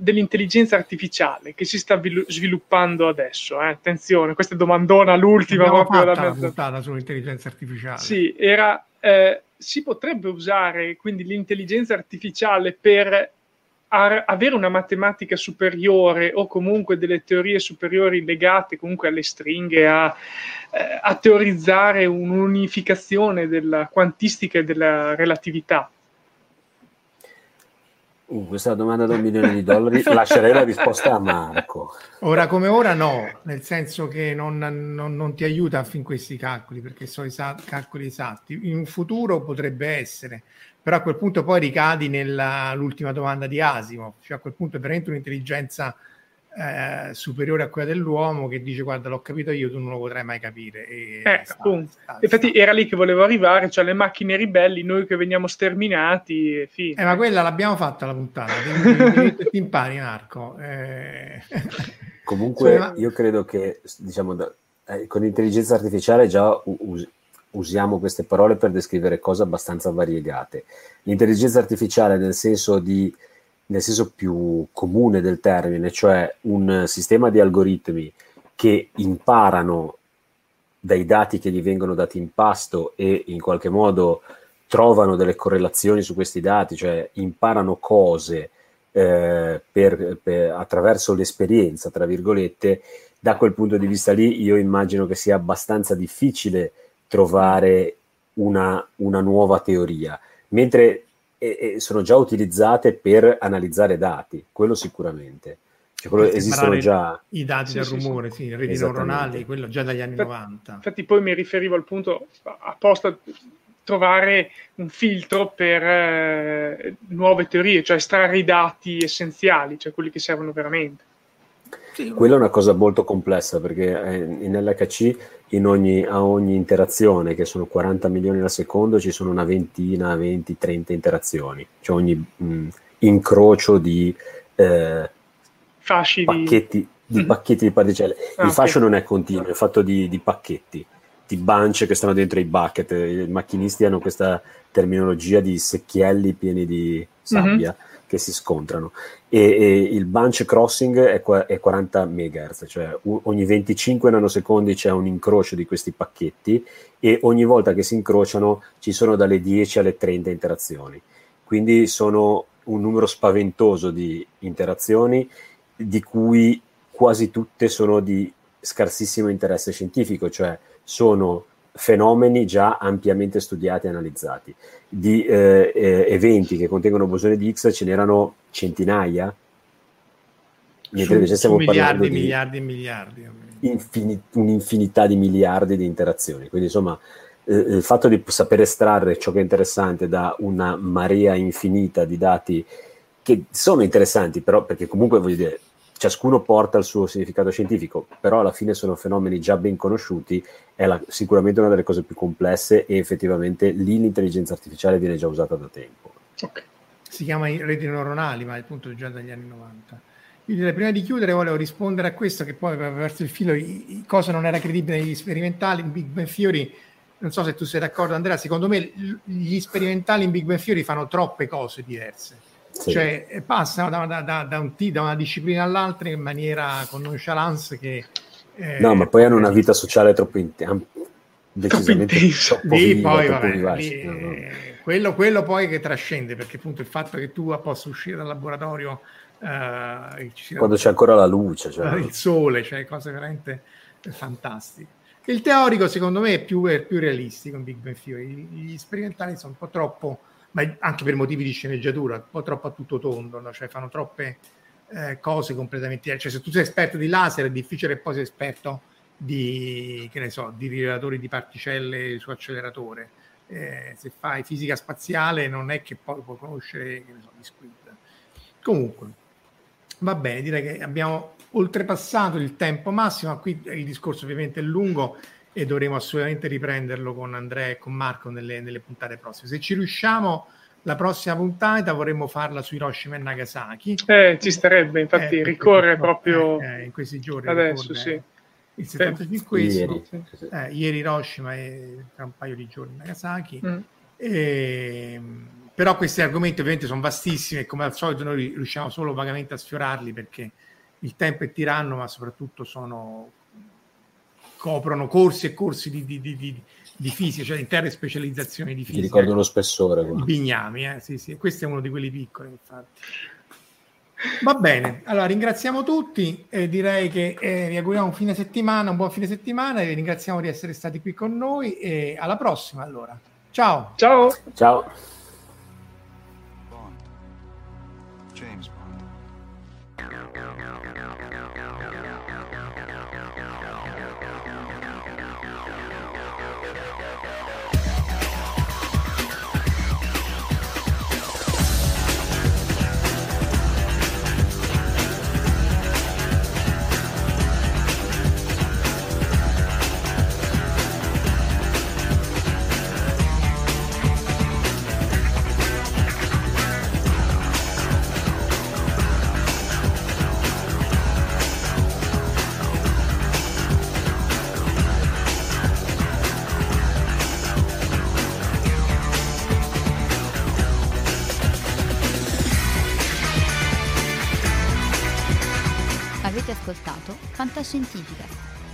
dell'intelligenza artificiale che si sta sviluppando adesso. Eh? Attenzione, questa è domandona l'ultima Abbiamo proprio la puntata sull'intelligenza artificiale. Sì, era, eh, si potrebbe usare quindi l'intelligenza artificiale per a avere una matematica superiore o comunque delle teorie superiori legate comunque alle stringhe, a, eh, a teorizzare un'unificazione della quantistica e della relatività. Uh, questa domanda da un milione di dollari, <laughs> lascerei la risposta a Marco. Ora come ora no, nel senso che non, non, non ti aiuta fin questi calcoli, perché sono i sa- calcoli esatti. In un futuro potrebbe essere, però a quel punto poi ricadi nell'ultima domanda di Asimo, cioè a quel punto è veramente un'intelligenza eh, superiore a quella dell'uomo che dice guarda l'ho capito io, tu non lo potrai mai capire. E eh, sta, sta, Infatti sta. era lì che volevo arrivare, cioè le macchine ribelli, noi che veniamo sterminati. E fine. Eh, ma quella l'abbiamo fatta la puntata, ti, ti, ti impari Marco. Eh. Comunque io credo che diciamo, da, eh, con l'intelligenza artificiale già us- usiamo queste parole per descrivere cose abbastanza variegate. L'intelligenza artificiale nel senso di nel senso più comune del termine, cioè un sistema di algoritmi che imparano dai dati che gli vengono dati in pasto e in qualche modo trovano delle correlazioni su questi dati, cioè imparano cose eh, per, per, attraverso l'esperienza, tra virgolette, da quel punto di vista lì io immagino che sia abbastanza difficile trovare una, una nuova teoria, mentre e, e sono già utilizzate per analizzare dati, quello sicuramente. Cioè, quello esistono già i dati sì, del sì, rumore, sì, sì reti neuronali, quello già dagli anni infatti, 90. Infatti, poi mi riferivo al punto apposta trovare un filtro per eh, nuove teorie, cioè estrarre i dati essenziali, cioè quelli che servono veramente. Sì. Quella è una cosa molto complessa perché eh, in LHC in ogni, a ogni interazione, che sono 40 milioni al secondo, ci sono una ventina, 20, 30 interazioni, cioè ogni mh, mm, incrocio di eh, fasci pacchetti di, di, pacchetti di particelle. Ah, Il fascio okay. non è continuo, è fatto di, di pacchetti di bunch che stanno dentro i bucket. I macchinisti hanno questa terminologia di secchielli pieni di sabbia. Mm-hmm che si scontrano e, e il bunch crossing è, è 40 MHz, cioè u- ogni 25 nanosecondi c'è un incrocio di questi pacchetti e ogni volta che si incrociano ci sono dalle 10 alle 30 interazioni. Quindi sono un numero spaventoso di interazioni di cui quasi tutte sono di scarsissimo interesse scientifico, cioè sono fenomeni già ampiamente studiati e analizzati. Di eh, eh, eventi che contengono bosone di X ce n'erano centinaia, mentre invece stiamo parlando miliardi, di miliardi e miliardi. Infin- un'infinità di miliardi di interazioni. Quindi insomma eh, il fatto di sapere estrarre ciò che è interessante da una marea infinita di dati che sono interessanti, però perché comunque voglio dire, ciascuno porta il suo significato scientifico, però alla fine sono fenomeni già ben conosciuti, è la, sicuramente una delle cose più complesse e effettivamente lì l'intelligenza artificiale viene già usata da tempo. Okay. Si chiama reti neuronali, ma appunto già dagli anni 90. Quindi prima di chiudere volevo rispondere a questo, che poi verso il filo, i, cosa non era credibile negli sperimentali in Big Bang Theory, non so se tu sei d'accordo Andrea, secondo me gli sperimentali in Big Bang Theory fanno troppe cose diverse sì. Cioè passano da, da, da, da, un, da, una disciplina all'altra in maniera con nonchalance che... Eh, no, ma poi hanno una vita sociale troppo intensa. Decisamente troppo lì, viva, poi, troppo vabbè, lì, no, no. Quello, quello, poi che trascende, perché appunto il fatto che tu possa uscire dal laboratorio eh, quando c'è ancora la luce, cioè. <laughs> il sole, cioè cose veramente fantastiche. Il teorico, secondo me, è più, è più realistico in Big Bang Theory. Gli sperimentali sono un po' troppo ma anche per motivi di sceneggiatura, un po' troppo a tutto tondo, no? cioè fanno troppe eh, cose completamente diverse. Cioè, se tu sei esperto di laser è difficile che poi sei esperto di, che ne so, di rilevatori di particelle su acceleratore. Eh, se fai fisica spaziale non è che poi puoi conoscere che ne so, gli squid. Comunque, va bene, direi che abbiamo oltrepassato il tempo massimo, qui il discorso ovviamente è lungo e dovremo assolutamente riprenderlo con Andrea e con Marco nelle, nelle puntate prossime. Se ci riusciamo, la prossima puntata vorremmo farla su Hiroshima e Nagasaki. Eh, ci starebbe, infatti eh, ricorre proprio eh, in questi giorni. Adesso sì. Il 75 ieri. Eh, ieri Hiroshima e tra un paio di giorni Nagasaki. Mm. E, ehm, però questi argomenti ovviamente sono vastissimi e come al solito noi riusciamo solo vagamente a sfiorarli perché il tempo è tiranno, ma soprattutto sono coprono corsi e corsi di, di, di, di fisica, cioè intere specializzazioni di fisica. Ti ricordo lo spessore. Qua. Bignami, eh? sì, sì. questo è uno di quelli piccoli, infatti. Va bene, allora ringraziamo tutti e direi che eh, vi auguriamo un fine settimana, un buon fine settimana e vi ringraziamo di essere stati qui con noi e alla prossima allora. Ciao. Ciao. Ciao.